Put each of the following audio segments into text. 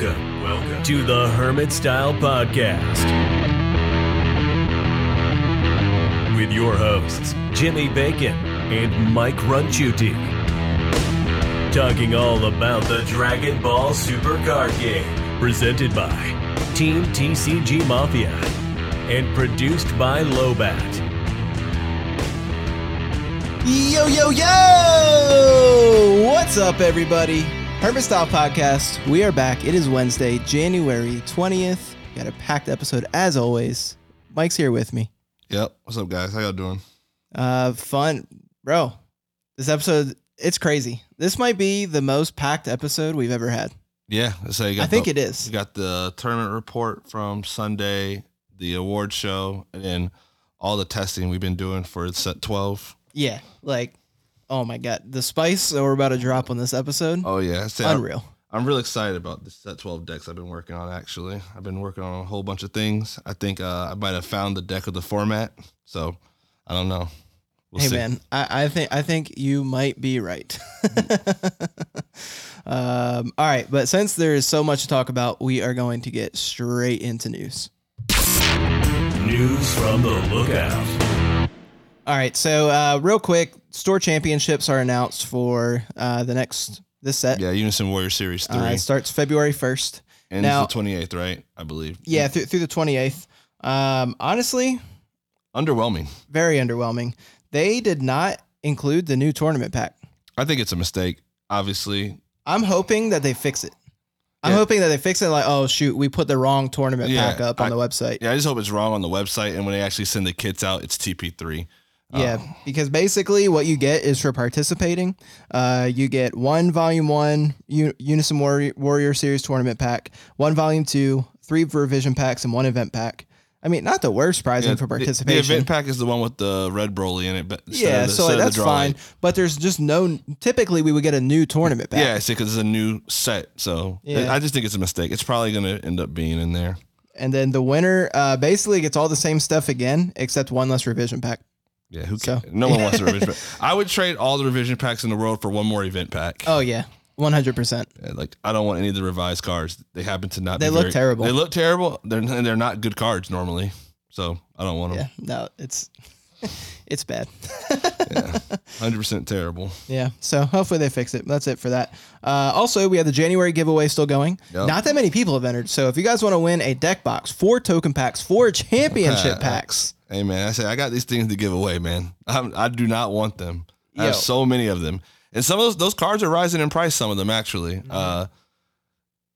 Welcome, welcome to the Hermit Style Podcast. With your hosts, Jimmy Bacon and Mike Runchuti. Talking all about the Dragon Ball Super Card Game. Presented by Team TCG Mafia. And produced by Lobat. Yo, yo, yo! What's up, everybody? Hermit Style Podcast. We are back. It is Wednesday, January 20th. Got a packed episode as always. Mike's here with me. Yep. What's up, guys? How y'all doing? Uh, fun, bro. This episode, it's crazy. This might be the most packed episode we've ever had. Yeah. So you got I think the, it is. You got the tournament report from Sunday, the award show, and then all the testing we've been doing for set 12. Yeah, like, oh my god, the spice that we're about to drop on this episode, Oh, yeah. So I'm- unreal. I'm really excited about the set 12 decks I've been working on, actually. I've been working on a whole bunch of things. I think uh, I might have found the deck of the format. So I don't know. We'll hey see. man, I, I think I think you might be right. um, all right, but since there is so much to talk about, we are going to get straight into news. News from the Lookout. All right, so uh, real quick, store championships are announced for uh, the next this set. Yeah, Unison Warrior Series 3. Uh, it starts February first. and now- it's the 28th, right? I believe. Yeah, through, through the twenty eighth. Um, honestly, Underwhelming. very underwhelming. They did not include the new tournament pack. I think it's a mistake. Obviously, I'm hoping that they fix it. I'm Yeah. hoping that they fix it. Like, oh shoot, we put the wrong tournament Yeah, pack up on I- the website. Yeah, I just hope it's wrong on the website, and when they actually send the kits out, it's TP3. Yeah, Uh, because basically what you get is for participating, uh, you get one Volume One U- Unison Warrior, Warrior Series tournament pack, one Volume Two, three revision packs, and one event pack. I mean, not the worst prizing yeah, for the- participation. The, event pack is the one with the red Broly in it, but yeah, the, so the that's fine. But there's just no. Typically, we would get a new tournament pack. Yeah, I see, because it's a new set, so Yeah. I just think it's a mistake. It's probably going to end up being in there. and then the winner uh, basically gets all the same stuff again, except one less revision pack. Yeah, who So- cares? No one wants a revision pack. I would trade all the revision packs in the world for one more event pack. Oh yeah, one hundred percent. Like I don't want any of the revised cards. They happen to not. They be look very- terrible. They look terrible. They're and they're not good cards normally. So I don't want them. Yeah, no, it's it's bad. yeah, Hundred percent terrible. Yeah. So hopefully they fix it. That's it for that. Uh, also, we have the January giveaway still going. Yep. Not that many people have entered. So if you guys want to win a deck box, four token packs, four championship packs. Hey man, I say I got these things to give away, man. I'm, I do not want them. I have so many of them, and some of those those cards are rising in price. Some of them actually. Mm-hmm. Uh,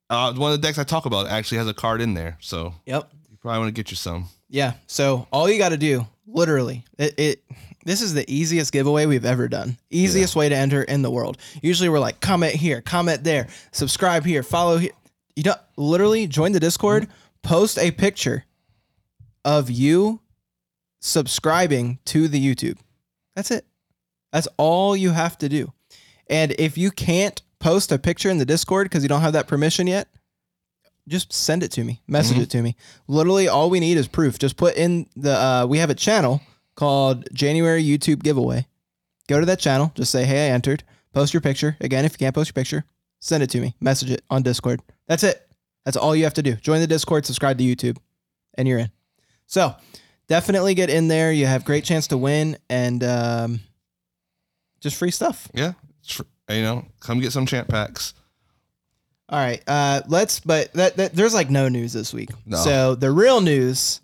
uh, one of the decks I talk about actually has a card in there, so Yep. you probably want to get you some. Yeah. So all you got to do, literally, it, it. This is the easiest giveaway we've ever done. Easiest way to enter in the world. Usually we're like, comment here, comment there, subscribe here, follow here. You don't literally join the Discord, post a picture of you subscribing to the YouTube. That's it. That's all you have to do. And if you can't post a picture in the Discord because you don't have that permission yet, just send it to me. Message Mhm. it to me. Literally, all we need is proof. Just put in the. Uh, we have a channel called January YouTube Giveaway. Go to that channel. Just say, "Hey, I entered." Post your picture. Again, if you can't post your picture, send it to me. Message it on Discord. That's it. That's all you have to do. Join the Discord, subscribe to YouTube, and you're in. So definitely get in there. You have great chance to win and um, just free stuff. Yeah, you know, come get some champ packs. All right. Uh, let's. But that, that there's like no news this week. No. So the real news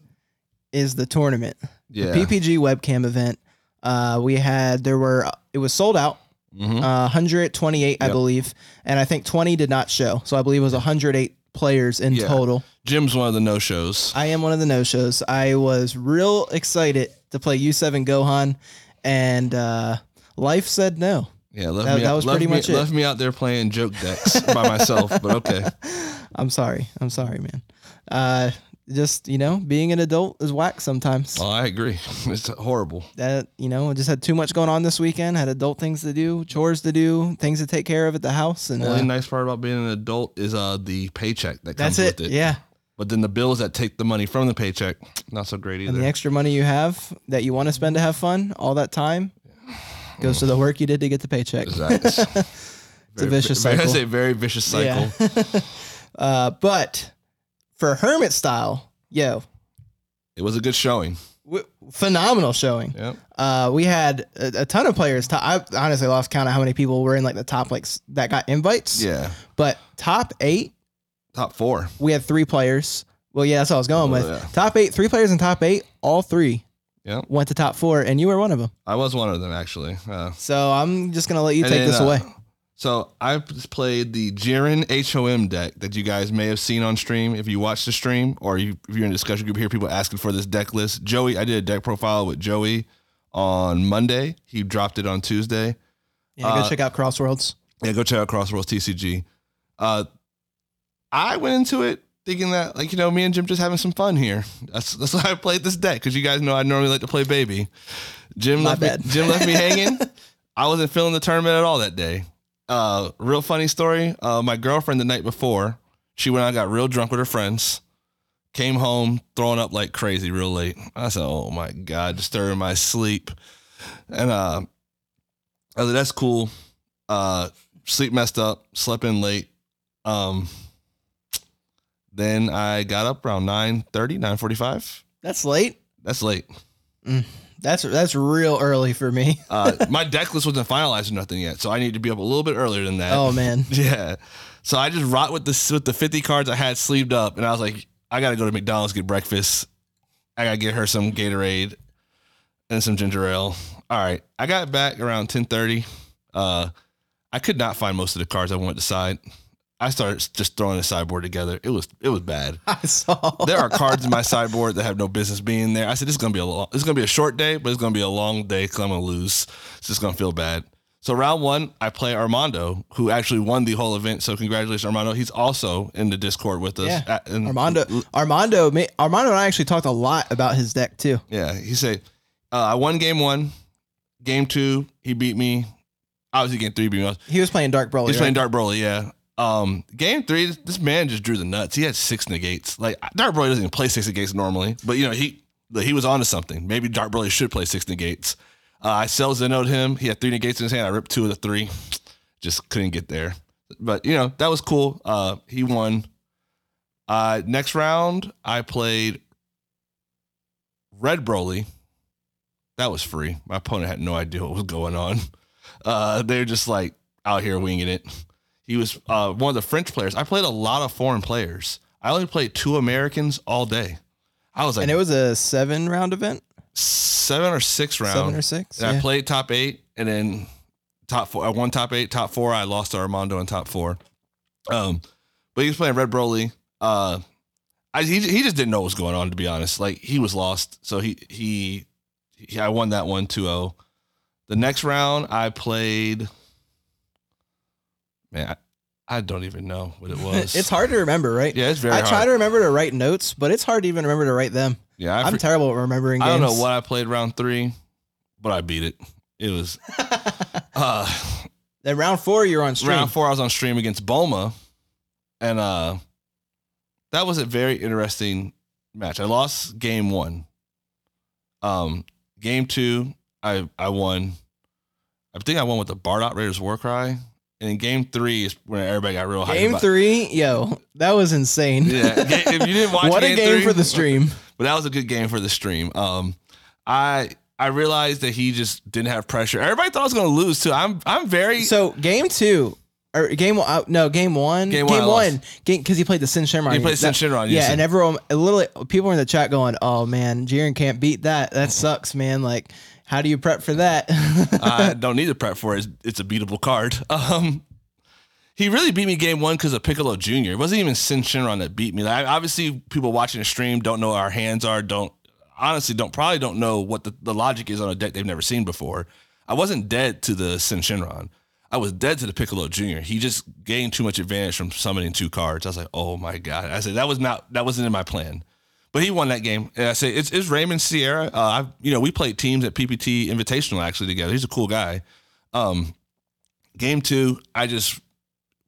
is the tournament, Yeah, the PPG webcam event. Uh, we had there were it was sold out. Mhm. Uh, 128, I believe, and I think 20 did not show. So I believe it was 108 players in Yeah. total. Jim's one of the no shows. I am one of the no shows. I was real excited to play U7 Gohan, and uh, life said no. Yeah, left That- me. that out, was left pretty me, much it. Left me out there playing joke decks by myself, but okay. I'm sorry. I'm sorry, man. Uh, just you know, being an adult is whack sometimes. Well, I agree. It's horrible. That you know, I just had too much going on this weekend. Had adult things to do, chores to do, things to take care of at the house, and The only uh, nice part about being an adult is uh the paycheck that comes it. with it. Yeah, But then the bills that take the money from the paycheck, not so great either. and the extra money you have that you want to spend to have fun, all that time goes to the work you did to get the paycheck. Exactly. It's a vicious cycle. it's a very vicious cycle. Yeah. Uh, but for Hermit style, yo, It was a good showing. w- phenomenal showing. Yep. Uh, we had a, a ton of players. To- I honestly lost count of how many people were in like the top like s- that got invites. Yeah. But top eight, Top four. we had three players. Well, yeah, that's what I was going Oh, with. yeah. Top eight, three players in top eight, all three Yep. went to top four, and you were one of them. I was one of them actually. Uh, So I'm just gonna let you and take then, this uh, away. So I just played the Jiren HOM deck that you guys may have seen on stream if you watched the stream or you, if you're in a discussion group, hear people asking for this deck list. Joey, I did a deck profile with Joey on Monday. He dropped it on Tuesday. Yeah, go uh, check out Crossworlds. Yeah, go check out Crossworlds TCG. Uh, I went into it thinking that, like, you know, me and Jim just having some fun here. That's that's why I played this deck because you guys know I normally like to play baby. Jim My left bad. me. Jim left me hanging. I wasn't feeling the tournament at all that day. Uh, real funny story. Uh, my girlfriend the night before, she went out got real drunk with her friends. Came home throwing up like crazy real late. I said, "Oh my god!" Disturbing my sleep, and uh, I like, "That's cool." Uh, sleep messed up, slept in late. Um, then I got up around 9.30, 9.45. That's late. That's late. That's that's real early for me. Uh, my deck list wasn't finalized or nothing yet, so I need to be up a little bit earlier than that. Oh man. Yeah. So I just rot with the with the 50 cards I had sleeved up, and I was like, I gotta go to McDonald's get breakfast. I gotta get her some Gatorade and some ginger ale. All right. I got back around 10:30. Uh, I could not find most of the cards I wanted to side. I started just throwing the sideboard together. It was it was bad. I saw. There are cards in my sideboard that have no business being there. I said this is gonna be a long, this is gonna be a short day, but it's gonna be a long day because I'm gonna lose. It's just gonna feel bad. So round one, I play Armando, who actually won the whole event. So congratulations, Armando. He's also in the Discord with us. Yeah. And- Armando. Armando. ma- Armando and I actually talked a lot about his deck too. Yeah, he said, uh, I won game one, game two, he beat me. Obviously, game three he beat me. He was playing Dark Broly. He's right? playing Dark Broly, yeah. Um, game three, this, man just drew the nuts. He had six negates. Like Dark Broly doesn't even play six negates normally, but you know he he was onto something. Maybe Dark Broly should play six negates. Uh, I cell Zenoed him. He had three negates in his hand. I ripped two of the three. Just couldn't get there. But you know that was cool. Uh, he won. Uh, next round, I played Red Broly. That was free. My opponent had no idea what was going on. Uh, they're just like out here winging it. He was uh, one of the French players. I played a lot of foreign players. I only played two Americans all day. I was like and it was a seven round event. seven or six rounds. Seven or six. And I played top eight, and then top four. I won top eight, top four. I lost to Armando in top four. Um, but he was playing Red Broly. Uh, I he he just didn't know what was going on. To be honest, like he was lost. So he he, he I won that one 2-0. The next round I played. Man, I, I don't even know what it was. it's hard to remember, right? Yeah, it's very I hard. try to remember to write notes, but it's hard to even remember to write them. yeah, I, I'm for- terrible at remembering. I don't know what I played round three, but I beat it. It was uh Then round four, you're on stream. round four I was on stream against Boma. And uh that was a very interesting match. I lost game one. Um game two, I I won. I think I won with the Bardock Raiders Warcry. And in game three is when everybody got real hyped. Game about- three, yo, that was insane. Yeah. If you didn't watch what a game, game three- for the stream. but that was a good game for the stream. Um, I I realized that he just didn't have pressure. Everybody thought I was going to lose too. I'm I'm very So game two, or game one, uh, no, game one, Game one, game because he played the Syn Shenron. He played Syn Shenron, Yeah, yes. and everyone, literally, people were in the chat going, "Oh man, Jiren can't beat that. That sucks, man. Like, how do you prep for that?" I don't need to prep for it. It's, a beatable card. Um, he really beat me game one because of Piccolo Jr. It wasn't even Syn Shenron that beat me. Like, obviously, people watching the stream don't know our hands are. Don't honestly don't probably don't know what the, the logic is on a deck they've never seen before. I wasn't dead to the Syn Shenron. I was dead to the Piccolo Jr. He just gained too much advantage from summoning two cards. I was like, oh my god. I said that was not that wasn't in my plan. But he won that game. And I say it's, it's Raymond Sierra. Uh, I've you know we played teams at PPT Invitational actually together. He's a cool guy. Um, game two, I just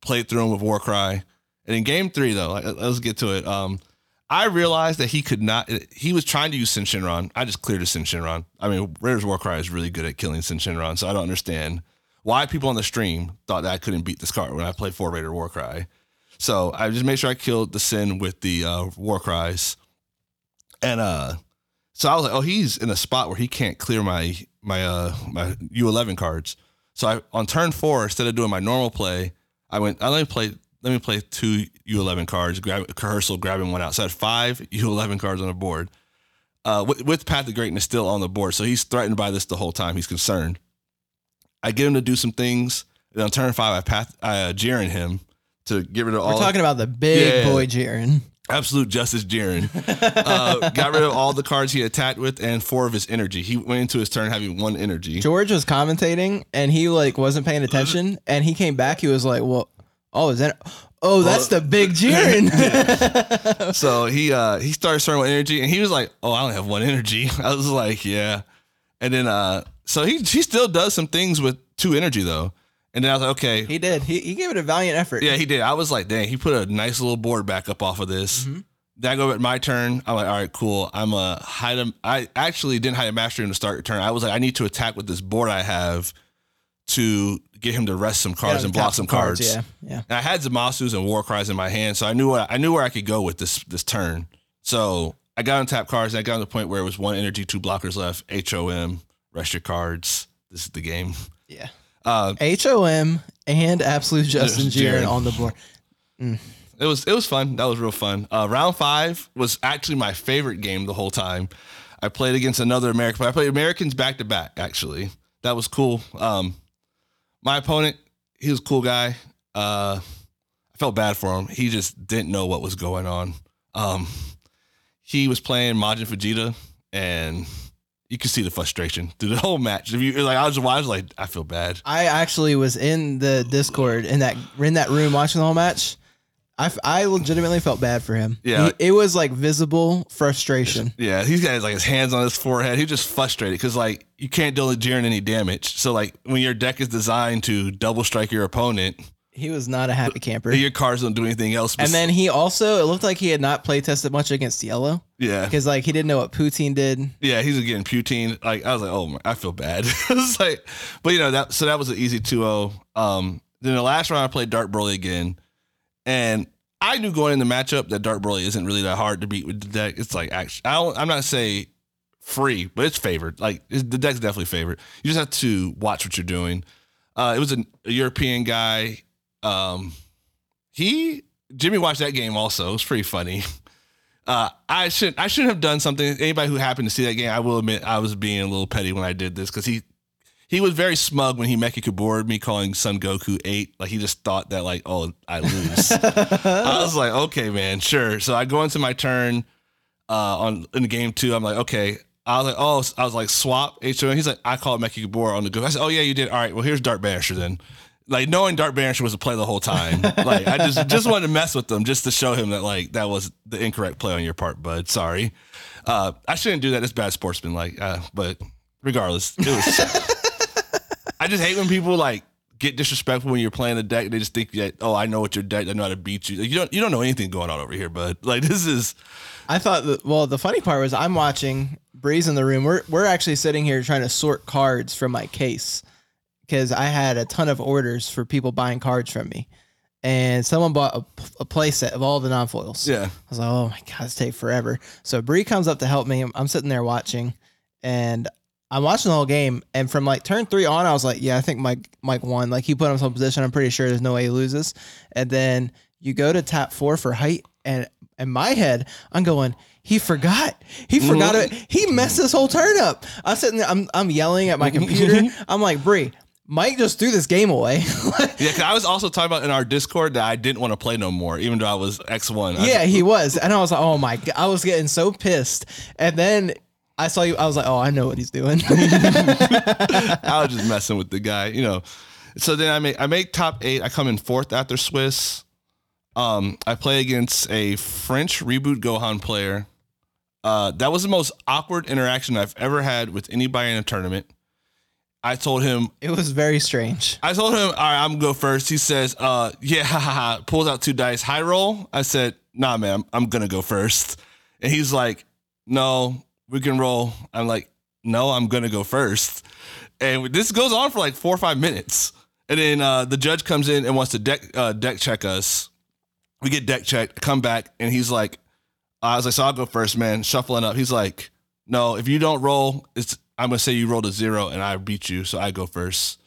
played through him with Warcry. And in game three, though, like, let's get to it. Um, I realized that he could not. He was trying to use Syn Shenron. I just cleared a Syn Shenron. I mean, Raiders Warcry is really good at killing Syn Shenron, so I don't understand why people on the stream thought that I couldn't beat this card when I played four Raider Warcry. So I just made sure I killed the sin with the uh, war cries, and uh, so I was like, oh, he's in a spot where he can't clear my my uh my U11 cards. So I on turn four, instead of doing my normal play, I went. I let me play. Let me play two U11 cards. Grab rehearsal, grabbing one out. So I had five U11 cards on the board. Uh, with, with Path to Greatness still on the board, so he's threatened by this the whole time. He's concerned. I get him to do some things. And on turn five, I path I uh, Jiren him to get rid of all. We're talking about the big Yeah. boy Jiren. Absolute justice Jiren. uh, got rid of all the cards he attacked with and four of his energy. He went into his turn having one energy. George was commentating and he like wasn't paying attention and he came back. He was like, "Well, oh, is that? Oh, that's the big Jiren." So he uh he started starting with energy and he was like, Oh, I only have one energy. I was like, Yeah. And then uh so he he still does some things with two energy though. And then I was like, okay. he did. He, he gave it a valiant effort. yeah, he did. I was like, dang, he put a nice little board back up off of this. Mm-hmm. Then I go at my turn. I'm like, all right, cool. I'm a hide a I actually didn't hide a mastery to start your turn. I was like, I need to attack with this board I have to get him to rest some cards Yeah, and block some cards. Yeah, yeah. And I had Zamasus and War Cries in my hand, so I knew what I knew where I could go with this this turn. So I got on tap cards, and I got to the point where it was one energy, two blockers left. HOM, rest your cards. This is the game. Yeah. Uh, HOM and Absolute Justice Jiren. On the board. it was it was fun. That was real fun. Uh, round five was actually my favorite game the whole time. I played against another American. I played Americans back to back. Actually, that was cool. Um, my opponent, he was a cool guy. Uh, I felt bad for him. He just didn't know what was going on. Um, he was playing Majin Vegeta, and you could see the frustration through the whole match. If you like, I was, I was like, I feel bad. I actually was in the Discord in that in that room watching the whole match. I, I legitimately felt bad for him. Yeah. He- it was like visible frustration. Yeah, he's got like his hands on his forehead. He's just frustrated because like you can't deal Jiren any damage. So like when your deck is designed to double strike your opponent, He was not a happy camper. your cars don't do anything else. And then he also it looked like he had not play tested much against yellow yeah, because like he didn't know what Poutine did. yeah, he's getting Putine. Like I was like, oh, my, I feel bad. it's like, but you know that. So that was an easy 2-0. Um, then the last round I played Dark Broly again, and I knew going in the matchup that Dark Broly isn't really that hard to beat with the deck. It's like actually, I don't, I'm not say free, but it's favored. Like it's, the deck's definitely favored. You just have to watch what you're doing. Uh, it was a, a European guy. Um, he Jimmy watched that game also. It was pretty funny. Uh, I should I shouldn't have done something. Anybody who happened to see that game, I will admit I was being a little petty when I did this because he he was very smug when he Mecha board me calling Son Goku eight. Like he just thought that like oh I lose. I was like okay man sure. So I go into my turn uh, on in game two. I'm like okay. I was like oh I was like swap H O. He's like I called Mecha board on the go. I said oh yeah you did all right. Well here's Dart Banisher then. Like knowing Dart Banisher was a play the whole time. like I just just wanted to mess with him just to show him that like that was the incorrect play on your part, bud. Sorry. Uh, I shouldn't do that. It's bad sportsman like, uh, but regardless, it was. I just hate when people like get disrespectful when you're playing a deck. They just think that oh I know what your deck. I know how to beat you. Like, you don't you don't know anything going on over here, bud. Like this is I thought that well the funny part was I'm watching Breeze in the room. We're we're actually sitting here trying to sort cards from my case because I had a ton of orders for people buying cards from me. And someone bought a, a play set of all the non-foils. yeah. I was like, oh my god, it's take forever. So Bree comes up to help me. I'm, I'm sitting there watching, and I'm watching the whole game. And from like turn three on, I was like, yeah, I think Mike Mike won. Like he put himself in position. I'm pretty sure there's no way he loses. And then you go to tap four for height, and in my head, I'm going. He forgot. He forgot mm-hmm. it. He messed this whole turn up. I'm sitting there. I'm I'm yelling at my mm-hmm. computer. Mm-hmm. I'm like, Bree, Mike just threw this game away. Yeah, 'cause I was also talking about in our Discord that I didn't want to play no more, even though I was X one. Yeah, he was, and I was like, "Oh my!" god. I was getting so pissed, and then I saw you. I was like, "Oh, I know what he's doing." I was just messing with the guy, you know. So then I make I make top eight. I come in fourth after Swiss. Um, I play against a French reboot Gohan player. Uh, that was the most awkward interaction I've ever had with anybody in a tournament. I told him it was very strange. I told him, all right, I'm gonna go first. He says, uh, yeah, ha, ha, ha. pulls out two dice, high roll. I said, nah, man, I'm, I'm gonna go first. And he's like, no, we can roll. I'm like, no, I'm gonna go first. And this goes on for like four or five minutes. And then uh, the judge comes in and wants to deck uh, deck check us. We get deck checked, come back, and he's like, I was like, so I'll go first, man. Shuffling up. He's like, no, if you don't roll, it's I'm gonna say you rolled a zero and I beat you, so I go first.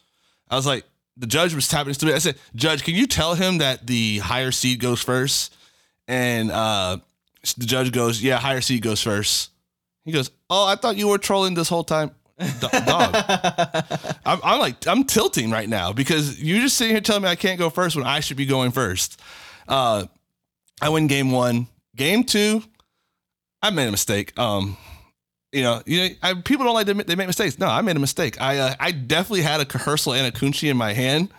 I was like, the judge was tapping his to me. I said, Judge, can you tell him that the higher seed goes first? And uh, the judge goes, Yeah, higher seed goes first. He goes, Oh, I thought you were trolling this whole time. D- dog. I'm, I'm like, I'm tilting right now because you're just sitting here telling me I can't go first when I should be going first. Uh, I win game one. Game two, I made a mistake. Um, you know, you know, I, people don't like to admit they make mistakes. No, I made a mistake. I uh, I definitely had a Kahseral and a Kunshi in my hand,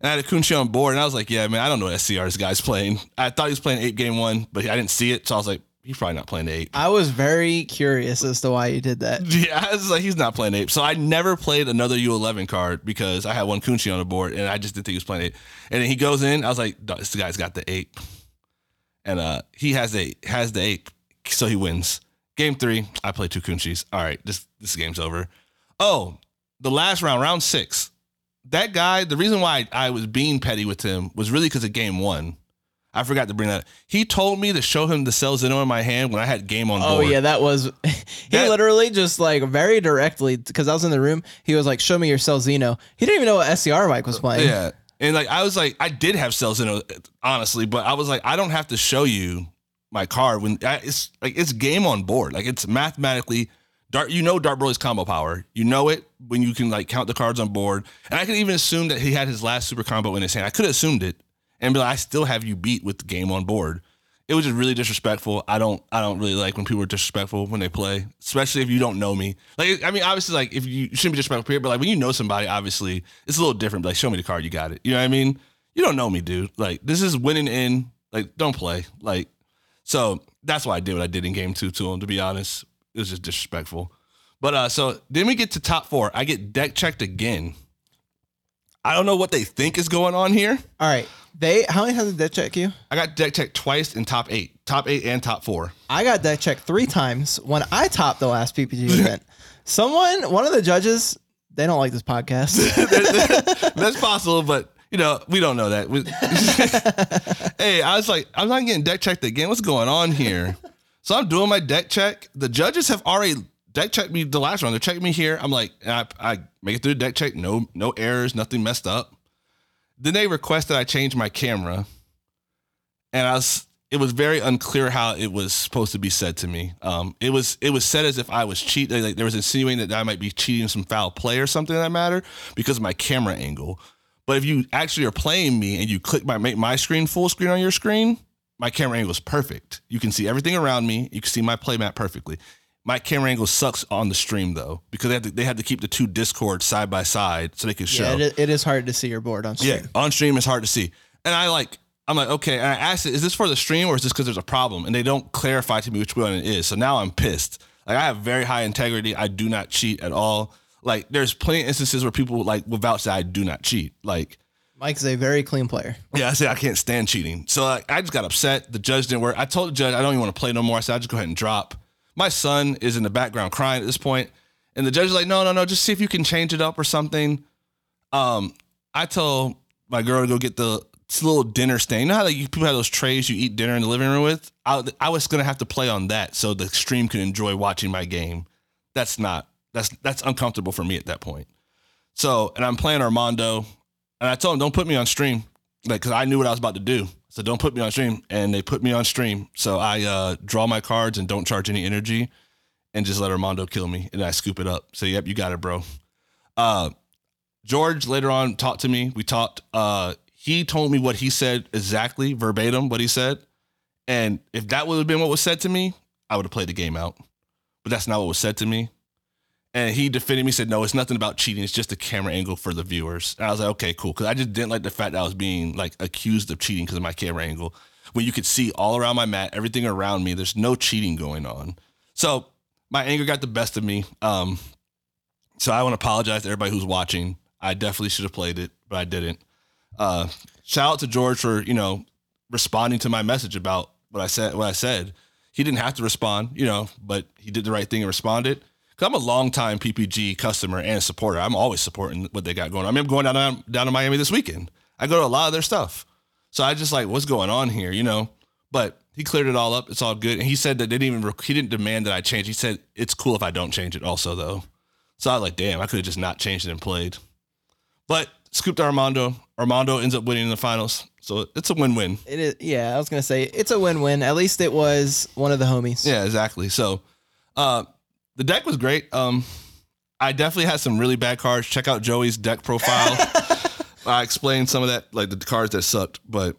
and I had a Kunshi on board, and I was like, yeah, man, I don't know what SCR this guy's playing. I thought he was playing eight game one, but I didn't see it, so I was like, he's probably not playing eight. I was very curious as to why you did that. Yeah, I was like, he's not playing eight. So I never played another U11 card because I had one Kunshi on the board, and I just didn't think he was playing eight. And then he goes in, I was like, this guy's got the eight, and uh, he has the has the eight, so he wins. Game three, I play two Kunshis. All right, this this game's over. Oh, the last round, round six. That guy, the reason why I, was being petty with him was really because of game one. I forgot to bring that. Up. He told me to show him the Cell Xeno in my hand when I had game on Oh board. yeah, that was he That- literally just like very directly because I was in the room. He was like, "Show me your cell Xeno." He didn't even know what SCR Mike was playing. Yeah. And like I was like, I did have cells in honestly, but I was like, I don't have to show you my card when I, it's like it's game on board. Like it's mathematically Dart. You know Dark Broly's combo power. You know it when you can like count the cards on board. And I could even assume that he had his last super combo in his hand. I could have assumed it and be like, I still have you beat with game on board. It was just really disrespectful. I don't I don't really like when people are disrespectful when they play, especially if you don't know me. Like I mean, obviously, like if you, you shouldn't be disrespectful here, but like when you know somebody, obviously it's a little different. Like show me the card, you got it. You know what I mean? You don't know me, dude. Like this is winning in. Like don't play. Like so that's why I did what I did in game two to him. To be honest, it was just disrespectful. But uh, so then we get to top four. I get deck checked again. I don't know what they think is going on here. All right, they how many times did they check you? I got deck checked twice in top eight, top eight and top four. I got deck checked three times when I topped the last PPG event. Someone, one of the judges, they don't like this podcast. That's possible, but you know we don't know that. Hey, I was like, I'm not getting deck checked again. What's going on here? So I'm doing my deck check. The judges have already deck checked me the last round. They're checking me here. I'm like, I, I make it through the deck check. No, no errors, nothing messed up. Then they request that I change my camera, and I was. It was very unclear how it was supposed to be said to me. Um, it was it was said as if I was cheating. Like there was insinuating that I might be cheating some foul play or something that matter because of my camera angle. But if you actually are playing me and you click my make my screen full screen on your screen, my camera angle is perfect. You can see everything around me. You can see my playmat perfectly. My camera angle sucks on the stream though because they have to, they have to keep the two Discords side by side so they can show. yeah, it, it is hard to see your board on stream. Yeah, on stream it's hard to see. And I like, I'm like, okay. And I asked it, is this for the stream or is this because there's a problem? And they don't clarify to me which one it is. So now I'm pissed. Like I have very high integrity. I do not cheat at all. Like there's plenty of instances where people like will vouch that I do not cheat. Like, Mike's a very clean player. yeah, I said I can't stand cheating. So like, I just got upset. The judge didn't work. I told the judge I don't even want to play no more. I said I just go ahead and drop. My son is in the background crying at this point, and the judge is like, no, no, no, just see if you can change it up or something. Um, I told my girl to go get the little dinner stand. You know how like, you, people have those trays you eat dinner in the living room with? I, I was gonna have to play on that so the stream could enjoy watching my game. That's not that's that's uncomfortable for me at that point. So, and I'm playing Armando, and I told him don't put me on stream, like because I knew what I was about to do. So don't put me on stream, and they put me on stream. So I uh, draw my cards and don't charge any energy, and just let Armando kill me, and I scoop it up. So yep, you got it, bro. Uh, George later on talked to me. We talked. Uh, he told me what he said exactly verbatim what he said, and if that would have been what was said to me, I would have played the game out. But that's not what was said to me. And he defended me, said, no, it's nothing about cheating. It's just a camera angle for the viewers. And I was like, okay, cool. Cause I just didn't like the fact that I was being like accused of cheating because of my camera angle. When you could see all around my mat, everything around me, there's no cheating going on. So my anger got the best of me. Um, so I want to apologize to everybody who's watching. I definitely should have played it, but I didn't. Uh, shout out to George for, you know, responding to my message about what I said, what I said. He didn't have to respond, you know, but he did the right thing and responded. Cause I'm a longtime PPG customer and supporter. I'm always supporting what they got going on. I mean, I'm going down down to Miami this weekend. I go to a lot of their stuff. So I just like, what's going on here, you know? But he cleared it all up. It's all good. And he said that they didn't even he didn't demand that I change. He said it's cool if I don't change it also though. So I was like, damn, I could have just not changed it and played. But scooped Armando. Armando ends up winning in the finals. So it's a win-win. It is. Yeah, I was gonna say it's a win-win. At least it was one of the homies. Yeah, exactly. So uh the deck was great. Um I definitely had some really bad cards. Check out Joey's deck profile. I explained some of that, like the cards that sucked, but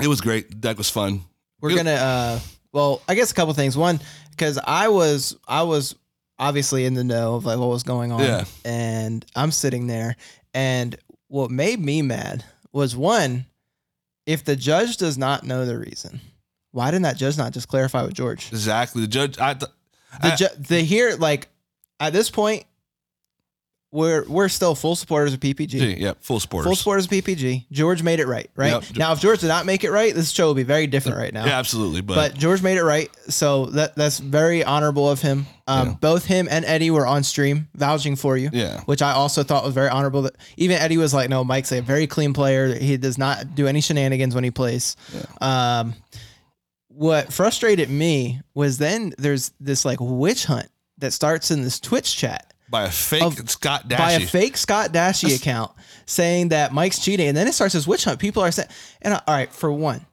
it was great. The deck was fun. We're It- gonna. uh Well, I guess a couple things. One, because I was, I was obviously in the know of like what was going on, Yeah. and I'm sitting there, and what made me mad was one, if the judge does not know the reason, why didn't that judge not just clarify with George? Exactly. The judge I th- The I- ju- the here like at this point, we're we're still full supporters of PPG. Gee, yeah, full supporters. Full supporters of PPG. George made it right, right? Yep. Now, if George did not make it right, this show will be very different right now. Yeah, absolutely. But, But George made it right, so that that's very honorable of him. Um, Yeah. Both him and Eddie were on stream vouching for you, yeah. which I also thought was very honorable. That even Eddie was like, "No, Mike's a very clean player. He does not do any shenanigans when he plays." Um, what frustrated me was then there's this like witch hunt that starts in this Twitch chat By a fake Of- Scott by a fake Scott Dashy account saying that Mike's cheating, and then it starts this witch hunt. People are saying, and uh, all right, for one,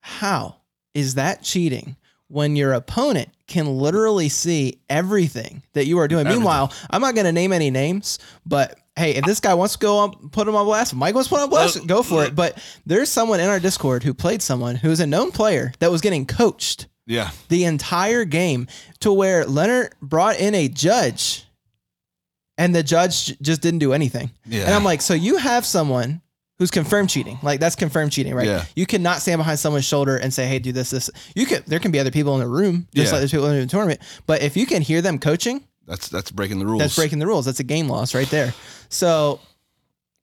how is that cheating when your opponent can literally see everything that you are doing? Everything. Meanwhile, I'm not going to name any names, but hey, if this guy wants to go on, put him on blast, Mike wants to put him on blast, Uh, go for it. But there's someone in our Discord who played someone who's a known player that was getting coached yeah. the entire game to where Leonard brought in a judge and the judge just didn't do anything. Yeah. And I'm like, so you have someone who's confirmed cheating. Like that's confirmed cheating, right? Yeah. You cannot stand behind someone's shoulder and say, "Hey, do this, this." You could. There can be other people in the room, just Yeah. like there's people in the tournament. But if you can hear them coaching, That's that's breaking the rules. that's breaking the rules. That's a game loss right there. So,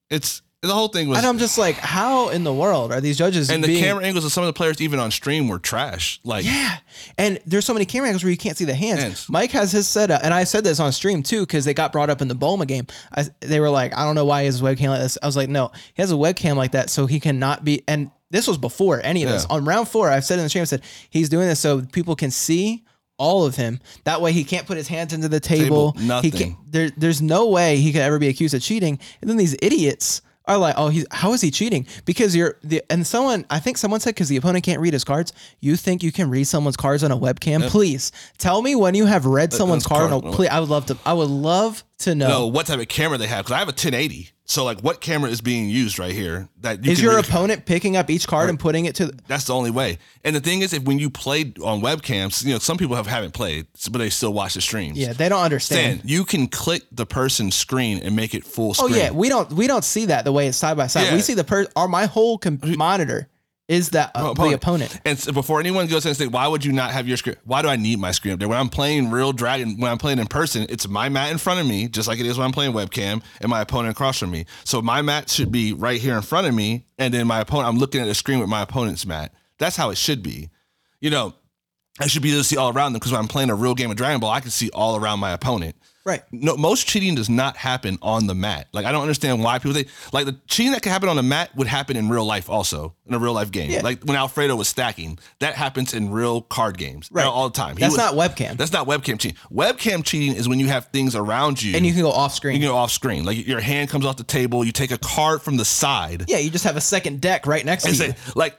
It's the whole thing was and I'm just like, how in the world are these judges? and the being- camera angles of some of the players even on stream were trash. Like Yeah. And there's so many camera angles where you can't see the hands. Hands. Mike has his setup, and I said this on stream too because they got brought up in the Bulma game. I, they were like, I don't know why his webcam like this. I was like, no, he has a webcam like that so he cannot be. And this was before any of this. On round four, I've said in the stream, I said he's doing this so people can see all of him. That way he can't put his hands into the table. Table, nothing. He can't, there, there's no way he could ever be accused of cheating. And then these idiots are like, oh, he's how is he cheating? Because you're the and someone I think someone said because the opponent can't read his cards. You think you can read someone's cards on a webcam? Please tell me when you have read someone's card. A, please, I would love to. I would love to know. know what type of camera they have because I have a 1080. So like, what camera is being used right here? That you is your opponent picking up each card and putting it to? The, That's the only way. And the thing is, if when you played on webcams, you know some people have haven't played, but they still watch the streams. yeah, they don't understand. Stan, you can click the person's screen and make it full Oh yeah, we don't we don't see that the way it's side by side. Yeah. We see the per. Or my whole com- monitor is that uh, the Opponent. opponent. And so before anyone goes and say, why would you not have your screen? Why do I need my screen up there? When I'm playing real Dragon, when I'm playing in person, it's my mat in front of me, just like it is when I'm playing webcam, and my opponent across from me. So my mat should be right here in front of me, and then my opponent, I'm looking at the screen with my opponent's mat. That's how it should be. You know, I should be able to see all around them because when I'm playing a real game of Dragon Ball, I can see all around my opponent. Right. No, most cheating does not happen on the mat. Like I don't understand why people think like the cheating that could happen on the mat would happen in real life also in a real life game. Yeah. Like when Alfredo was stacking, that happens in real card games Right. all the time. He That's was- not webcam. That's not webcam cheating. Webcam cheating is when you have things around you and you can go off screen. you can go off screen. Like your hand comes off the table, you take a card from the side. yeah, you just have a second deck right next to you. say, like,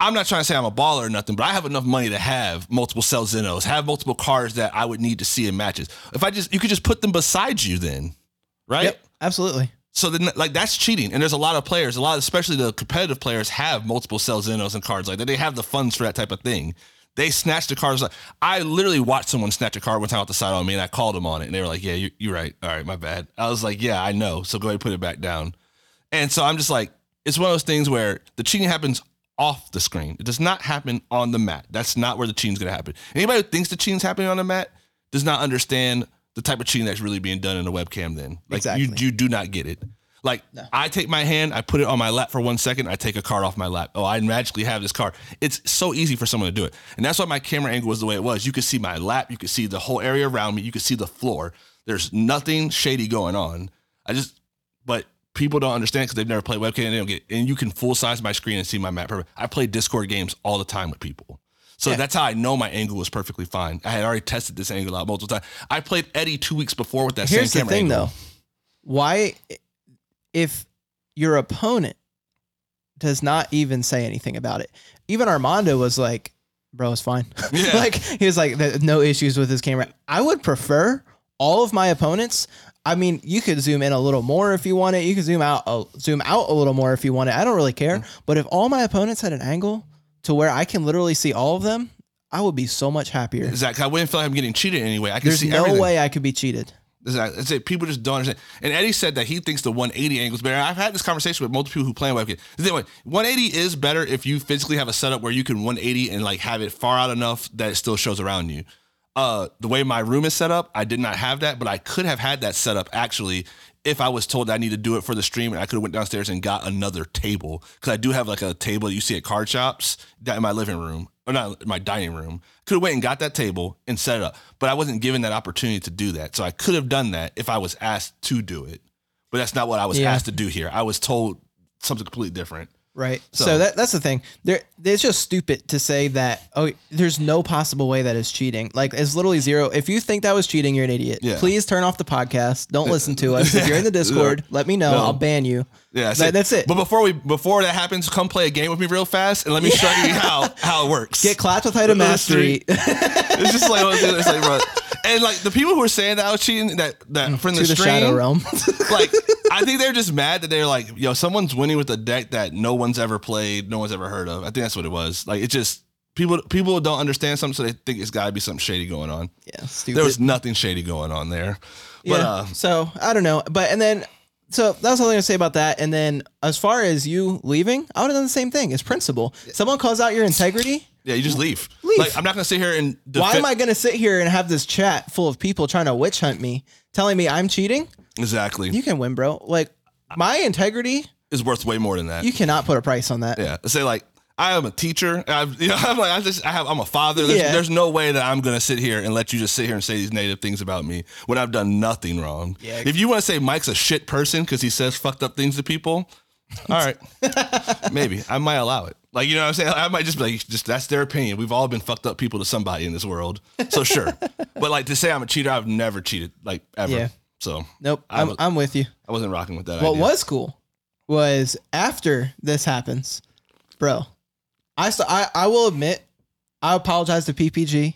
I'm not trying to say I'm a baller or nothing, but I have enough money to have multiple cell Xenos, have multiple cards that I would need to see in matches. If I just, you could just put them beside you then, right? Yep, absolutely. So then, like, that's cheating. And there's a lot of players, a lot, especially the competitive players, have multiple cell Xenos and cards like that. They have the funds for that type of thing. They snatch the cards. Like, I literally watched someone snatch a card one time out the side on me, and I called them on it, and they were like, "Yeah, you, you're right. All right, my bad." I was like, "Yeah, I know. So go ahead and put it back down." And so I'm just like, it's one of those things where the cheating happens off the screen. It does not happen on the mat. That's not where the cheating's going to happen. Anybody who thinks the cheating's happening on the mat does not understand the type of cheating that's really being done in a webcam. Then, like, Exactly. you you do not get it. Like I take my hand, I put it on my lap for one second, I take a card off my lap. Oh, I magically have this card. It's so easy for someone to do it, and that's why my camera angle was the way it was. You could see my lap, you could see the whole area around me, you could see the floor. There's nothing shady going on. I just, but people don't understand because they've never played webcam and they don't get. And you can full size my screen and see my map. perfect. I play Discord games all the time with people. So Yeah. that's how I know my angle was perfectly fine. I had already tested this angle out multiple times. I played Eddie two weeks before with that Here's same the camera thing, angle. though. Why, if your opponent does not even say anything about it, even Armando was like, "Bro, it's fine." Yeah. like he was like, "No issues with his camera." I would prefer all of my opponents. I mean, you could zoom in a little more if you want it. You could zoom out, a, zoom out a little more if you want it. I don't really care. Mm. But if all my opponents had an angle to where I can literally see all of them, I would be so much happier. Zach, I wouldn't feel like I'm getting cheated anyway. I can There's see no everything. way I could be cheated. Exactly. That's it. People just don't understand. And Eddie said that he thinks the 180 angle is better. I've had this conversation with multiple people who play webcam. Anyway, 180 is better if you physically have a setup where you can 180 and like have it far out enough that it still shows around you. Uh, the way my room is set up, I did not have that, but I could have had that set up actually if I was told that I need to do it for the stream, and I could have went downstairs and got another table because I do have like a table you see at card shops that in my living room or not my dining room. Could have went and got that table and set it up, but I wasn't given that opportunity to do that. So I could have done that if I was asked to do it, but that's not what I was Yeah. asked to do here. I was told something completely different. Right. So, So- that that's the thing. There it's just stupid to say that oh there's no possible way that is cheating. Like it's literally zero. If you think that was cheating, you're an idiot. Yeah. Please turn off the podcast. Don't listen to us. If you're in the Discord, let me know. No. I'll ban you. Yeah, That- that's it. But before we before that happens, come play a game with me real fast and let me show you how how it works. Get clapped with item mastery. It's just like it's like bro. And like the people who are saying that I was cheating that that from the, the stream, shadow realm. like I think they're just mad that they're like, yo, someone's winning with a deck that no one's ever played, no one's ever heard of. I think that's what it was. Like it just people people don't understand something, so they think it's got to be something shady going on. yeah, stupid. There was nothing shady going on there. But yeah. uh, so I don't know. But and then so that's all I'm gonna say about that. And then as far as you leaving, I would have done the same thing. It's principle. Someone calls out your integrity. yeah, you just leave. Leave. Like I'm not gonna sit here and Why am I gonna sit here and have this chat full of people trying to witch hunt me, telling me I'm cheating? exactly? You can win, bro. Like my integrity, is worth way more than that. you cannot put a price on that. Yeah. Say like I am a teacher. I've, you know, I'm like I just I have I'm a father. There's, Yeah. there's no way that I'm gonna sit here and let you just sit here and say these negative things about me when I've done nothing wrong. Yeah. If you want to say Mike's a shit person because he says fucked up things to people, all right, maybe I might allow it. Like you know what I'm saying? I might just be like, just that's their opinion. We've all been fucked up people to somebody in this world, so sure. but like to say I'm a cheater, I've never cheated like ever. Yeah. So Nope. I'm, was- I'm with you. I wasn't rocking with that. What idea. was cool was after this happens, bro. I I I will admit, I apologize to PPG.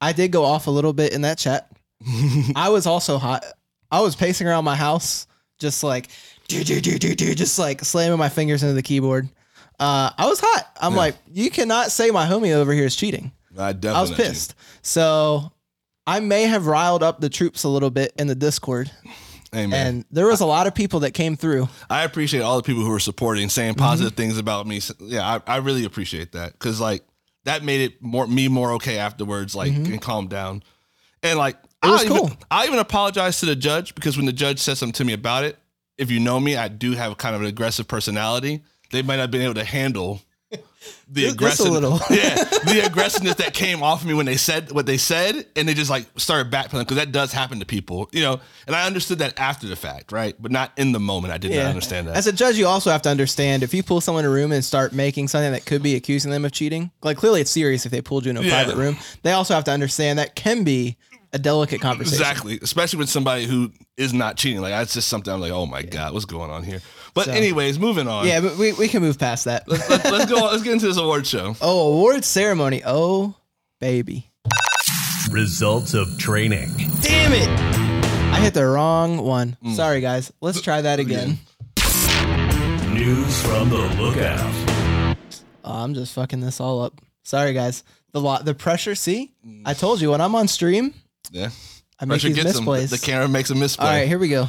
I did go off a little bit in that chat. I was also hot. I was pacing around my house, just like, do do do do do, just like slamming my fingers into the keyboard. Uh, I was hot. I'm Yeah. like, you cannot say my homie over here is cheating. I definitely I was pissed. So I may have riled up the troops a little bit in the Discord, Amen. and there was a lot of people that came through. I appreciate all the people who were supporting, saying Mm-hmm. positive things about me. Yeah, I, I really appreciate that because like that made it more me more okay afterwards, like and calm down. And like Mm-hmm. It was I even, cool. I even apologize to the judge because when the judge said something to me about it, if you know me, I do have kind of an aggressive personality. They might not have been able to handle the aggressive, yeah, the aggressiveness that came off of me when they said what they said, and they just like started backpedaling because that does happen to people, you know. And I understood that after the fact, right? But not in the moment. I did not understand that. As a judge, you also have to understand if you pull someone in a room and start making something that could be accusing them of cheating, like clearly it's serious if they pulled you in a Yeah. private room. They also have to understand that can be a delicate conversation. Exactly, especially with somebody who is not cheating. Like that's just something I'm like, oh my god, what's going on here? But So- anyways, moving on. Yeah, but we, we can move past that. let's, let's, let's go. Let's get into this award show. Oh, award ceremony. Oh, baby. Results of training. Damn it. I hit the wrong one. Mm. Sorry, guys. Let's try that again. News from the lookout. Oh, I'm just fucking this all up. Sorry, guys. The lot, the pressure. See. I told you when I'm on stream, Yeah, I make pressure these gets them. misplays. The camera makes a misplay. all right, here we go.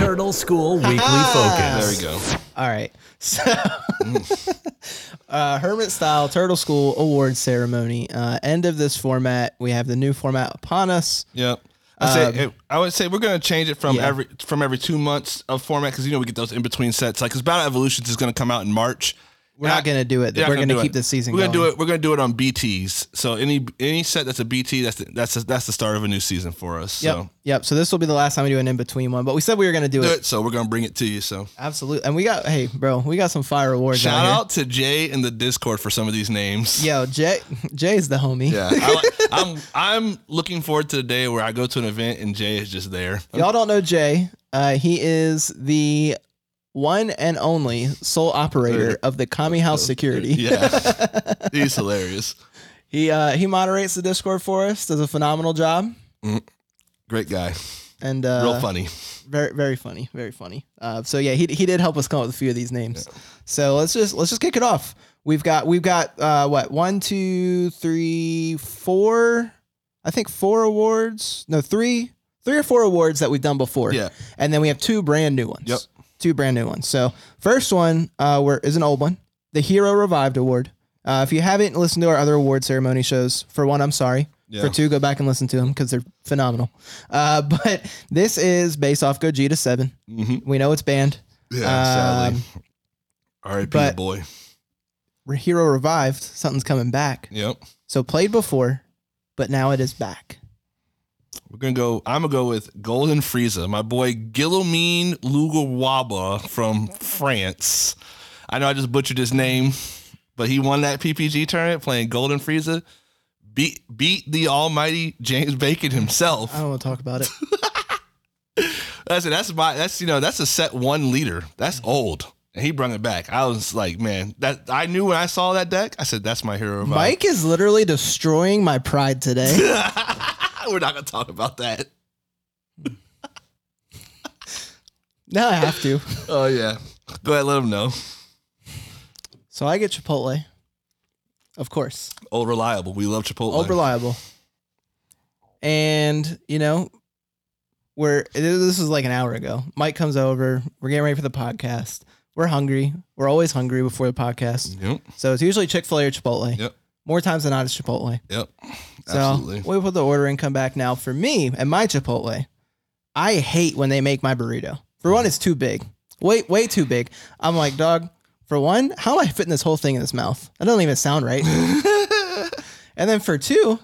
Turtle School Weekly Ha-ha. there we go. All right. So, uh, Hermit Style Turtle School Award Ceremony. Uh, end of this format. We have the new format upon us. Yep. I say Um, it- I would say we're gonna change it from Yeah. every from every two months of format because you know we get those in between sets. Like because Battle Evolutions is gonna come out in March. We're not gonna do it. We're gonna gonna keep it. this season. We're gonna do it. We're gonna do it on BTS. So any any set that's a BT, that's the, that's that's the start of a new season for us. Yep. So Yep. So this will be the last time we do an in between one, but we said we were gonna do do it. it. So we're gonna bring it to you. So Absolutely. And we got hey, bro, we got some fire awards. shout out, out to Jay in the Discord for some of these names. Yo, Jay Jay's the homie. Yeah, I like, I'm I'm looking forward to the day where I go to an event and Jay is just there. Y'all don't know Jay. Uh, he is the one and only sole operator of the Kami House Security. Yeah, he's hilarious. He uh, he moderates the Discord for us. Does a phenomenal job. Great guy, And uh, real funny. very very funny, very funny. Uh, so yeah, he he did help us come up with a few of these names. So let's just let's just kick it off. We've got we've got uh, what one two three four, I think four awards. No three three or four awards that we've done before. Yeah. and then we have two brand new ones. Yep. Two brand new ones. So first one uh, were, is an old one, the Hero Revived Award. Uh, if you haven't listened to our other award ceremony shows, for one, I'm sorry. Yeah. For two, go back and listen to them because they're phenomenal. Uh, but this is based off Gogeta 7. Mhm. We know it's banned. Yeah, sadly. Um, R.I.P. boy. Hero Revived, something's coming back. Yep. So played before, but now it is back. We're gonna go. I'm gonna go with Golden Frieza, my boy Guillaumin Lugawaba from France. I know I just butchered his name, but he won that PPG tournament playing Golden Frieza. Beat beat the almighty James Bacon himself. I don't want to talk about it. That's it. That's my. That's you know. That's a set one leader. That's mm-hmm. old. And he brought it back. I was like, man, that I knew when I saw that deck. I said, that's my hero. Mike is literally destroying my pride today. We're not gonna talk about that. now I have to. Oh yeah. Go ahead. Let him know. So I get Chipotle. Of course. Old reliable. We love Chipotle. Old reliable. And, you know, we're this is like an hour ago. Mike comes over. We're getting ready for the podcast. We're hungry. We're always hungry before the podcast. Yep. So it's usually Chick-fil-A or Chipotle. Yep. More times than not, it's Chipotle. Yep. So Absolutely. we put the order in, come back now. For me and my Chipotle, I hate when they make my burrito. For one, it's too big. Way, way too big. I'm like, dog, for one, how am I fitting this whole thing in this mouth? That doesn't even sound right. and then for two,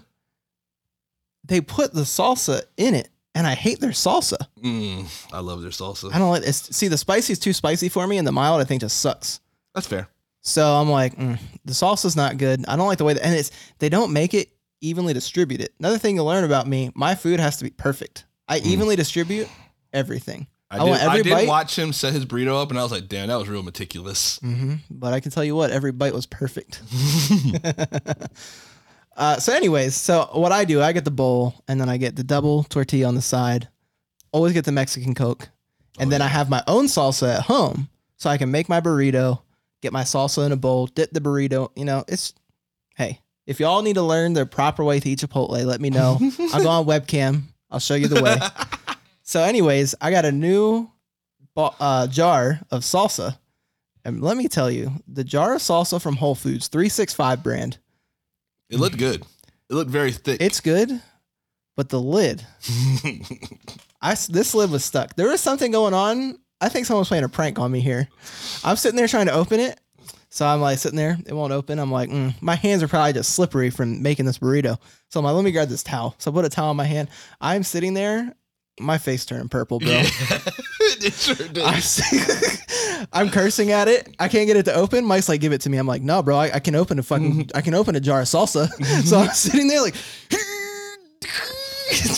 they put the salsa in it. And I hate their salsa. Mm, I love their salsa. I don't like it's see the spicy is too spicy for me, and the mild I think just sucks. That's fair. So I'm like, mm, the salsa's not good. I don't like the way that, and it's they don't make it evenly distributed. Another thing you learn about me, my food has to be perfect. I evenly distribute everything. I, I did, want every I did bite- watch him set his burrito up, and I was like, damn, that was real meticulous. hmm But I can tell you what, every bite was perfect. uh, so, anyways, so what I do, I get the bowl, and then I get the double tortilla on the side. Always get the Mexican Coke, and then I have my own salsa at home, so I can make my burrito, get my salsa in a bowl, dip the burrito. You know, it's hey, if y'all need to learn the proper way to eat Chipotle, let me know. I'll go on webcam. I'll show you the way. so, anyways, I got a new uh, jar of salsa. And let me tell you, the jar of salsa from Whole Foods, 365 brand, It looked good. It looked very thick. it's good, but the lid, I s- this lid was stuck. There was something going on. I think someone's playing a prank on me here. I'm sitting there trying to open it. So I'm like sitting there, it won't open. I'm like, mm, my hands are probably just slippery from making this burrito. So I'm like, let me grab this towel. So I put a towel on my hand. I'm sitting there, my face turned purple, bro. it sure did. I'm, I'm cursing at it. I can't get it to open. Mike's like, give it to me. I'm like, no, bro, I, I can open a fucking, I can open a jar of salsa. so I'm sitting there like,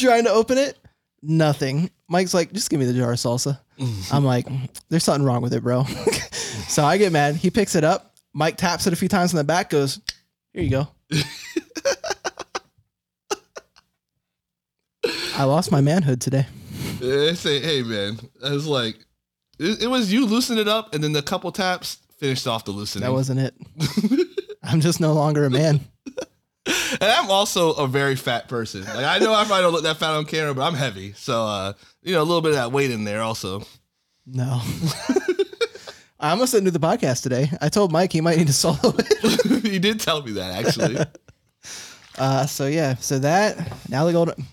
trying to open it. Nothing. Mike's like, just give me the jar of salsa. I'm like, there's something wrong with it, bro. so I get mad. He picks it up. Mike taps it a few times in the back, goes, here you go. I lost my manhood today. Yeah, say, hey man, I was like, it, it was you loosen it up, and then the couple taps finished off the loosening. That wasn't it. I'm just no longer a man. and I'm also a very fat person. Like I know I probably don't look that fat on camera, but I'm heavy, so uh, you know a little bit of that weight in there also. No. I almost didn't do the podcast today. I told Mike he might need to solo it. you did tell me that actually. Uh, so yeah, so that now the golden.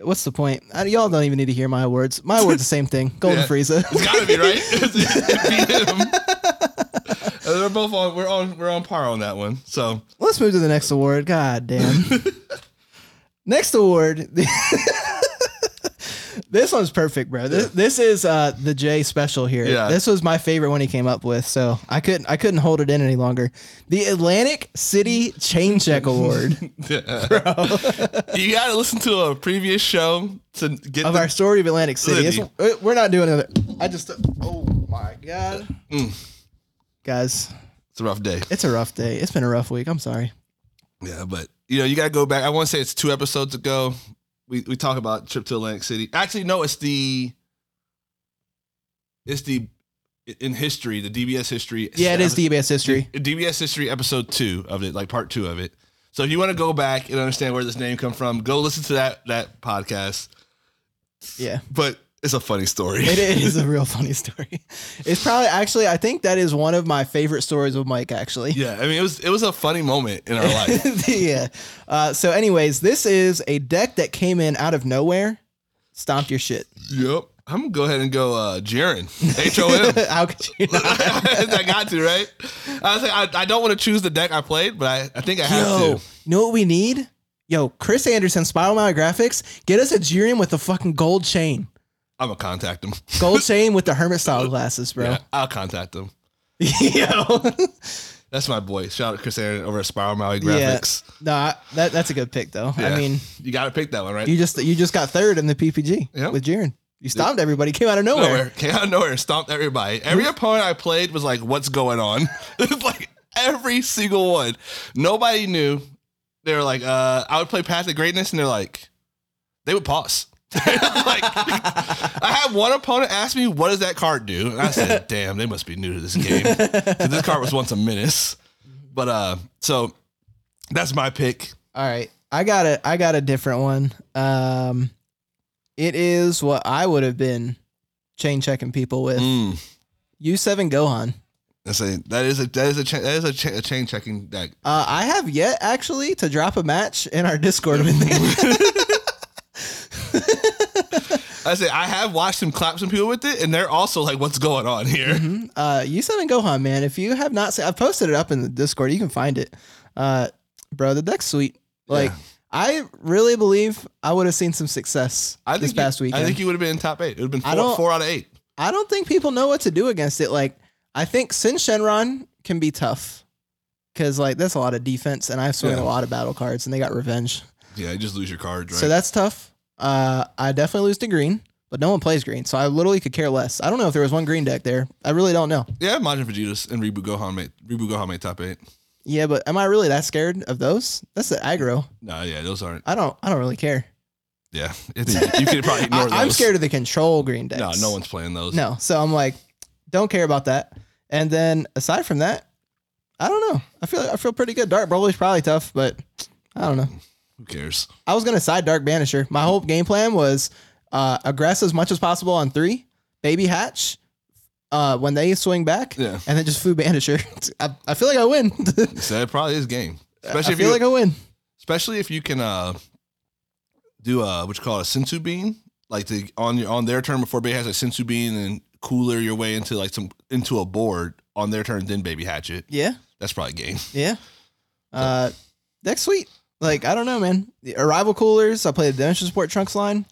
What's the point? Uh, y'all don't even need to hear my words. My words, the same thing. Golden Yeah. Frieza. It's gotta be right. We're both on. We're on. We're on par on that one. So Let's move to the next award. God damn. next award. this one's perfect, bro. This, this is uh, the J special here. Yeah. This was my favorite one he came up with, so I couldn't I couldn't hold it in any longer. The Atlantic City Chain Check Award you got to listen to a previous show to get of the, our story of Atlantic City. This City. one- we're not doing it. I just oh my god, Mm. Guys, It's a rough day. it's a rough day. It's been a rough week. I'm sorry. Yeah, but you know, you gotta go back. I want to say it's two episodes ago. We we talk about trip to Atlantic City. Actually, no, it's the it's the in history, the DBS history. Yeah, it is DBS history. DBS history episode two of it, like part two of it. So if you want to go back and understand where this name come from, go listen to that that podcast. Yeah. But it's a funny story. It is a real funny story. It's probably actually I think that is one of my favorite stories with Mike actually. yeah, I mean it was it was a funny moment in our life. yeah. Uh, so anyways, this is a deck that came in out of nowhere. Stomped your shit. yep. I'm gonna go ahead and go uh Jiren. H O M. How could you not? I got to, right? I was like, I, I don't want to choose the deck I played, but I, I think I have Yo, to. you know what we need? Yo, Chris Anderson, Spiral Mile Graphics, get us a Jiren with a fucking gold chain. I'm gonna contact him. Gold chain with the hermit style glasses, bro. Yeah, I'll contact him. Yo. That's my boy. Shout out to Chris Aaron over at Spiral Maui Yeah. Graphics. no, I- that that's a good pick though. I mean, you got to pick that one, right? you just you just got third in the PPG Yep. with Jiren. You stomped everybody, came out of nowhere. nowhere. Came out of nowhere, stomped everybody. Every opponent I played was like, "What's going on?" it's like every single one. Nobody knew. They were like, uh, "I would play Path of Greatness," and they're like, they would pause. like, I had one opponent ask me, "What does that card do?" And I said, "Damn, they must be new to this game." this card was once a menace. But uh, so that's my pick. All right. I got a I got a different one. Um it is what I would have been chain checking people with. Mm. U7 Gohan. That's a that is a that is a cha- that is a, cha- a chain checking deck. Uh I have yet actually to drop a match in our Discord with. I say I have watched him clap some people with it, and they're also like, "What's going on here?" uh U7 Gohan, man. If you have not seen I've posted it up in the Discord, you can find it. Uh bro, the deck's sweet. Like Yeah. I really believe I would have seen some success I this past week. I think you would have been in top eight. It would have been four, four out of eight. I don't think people know what to do against it. Like, I think Syn Shenron can be tough because, like, that's a lot of defense, and I've swung Yeah. a lot of battle cards, and they got revenge. Yeah, you just lose your cards, right? So that's tough. Uh, I definitely lose to green, but no one plays green, so I literally could care less. I don't know if there was one green deck there. I really don't know. yeah, Majin Vegeta's and Reboot Gohan made Reboot Gohan made top eight. Yeah, but am I really that scared of those? That's the aggro. No, yeah, those aren't. I don't. I don't really care. Yeah, I think you could probably ignore I, those. I'm scared of the control green decks. No, no one's playing those. No, so I'm like, don't care about that. And then aside from that, I don't know. I feel I feel pretty good. Dark Broly's probably tough, but I don't know. Who cares? I was gonna side Dark Banisher. My whole game plan was uh, aggress as much as possible on three, baby hatch, uh, when they swing back, Yeah. and then just foo Banisher. I, I feel like I win. So it probably is game, I especially if feel you, like I win. especially if you can uh do a what you call a sensu bean, like the on your on their turn before baby has a sensu bean and cooler your way into like some into a board on their turn, then baby hatch it. Yeah, That's probably game. yeah. Uh, that's sweet. Like I don't know, man. The arrival coolers. I play the dimension support trunks line.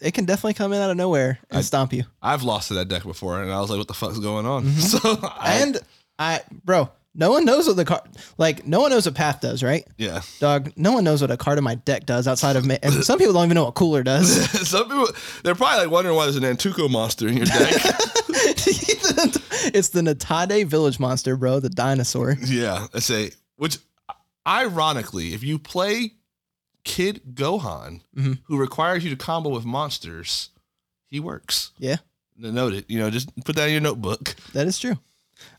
It can definitely come in out of nowhere and I- stomp you. I've lost to that deck before, and I was like, "What the fuck's going on?" Mhm. So I, and I, bro, no one knows what the card. Like no one knows what path does, right? yeah, Dog, no one knows what a card in my deck does outside of me. And some people don't even know what cooler does. some people they're probably like wondering why there's an Antuco monster in your deck. it's the Natade Village Monster, bro, the dinosaur. yeah, I say which, ironically, if you play Kid Gohan, Mhm. who requires you to combo with monsters, he works. Yeah. Note it. You know, just put that in your notebook. That is true.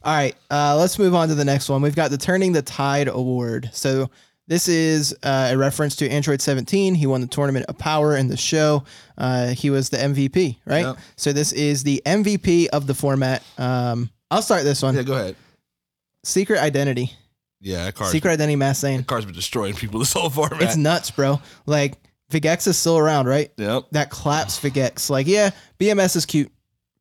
All right, uh, let's move on to the next one. We've got the Turning the Tide Award. So this is uh, a reference to Android 17. He won the Tournament of Power in the show. Uh, he was the MVP, right? Yep. So this is the MVP of the format. Um, I'll start this one. Yeah, go ahead. Secret Identity. Yeah, that card's, Secret Identity Mass Sane. that card's been destroying people this whole format. It's nuts, bro. Like Vigex is still around, right? yep. That claps Vigex. Like, yeah, BMS is cute.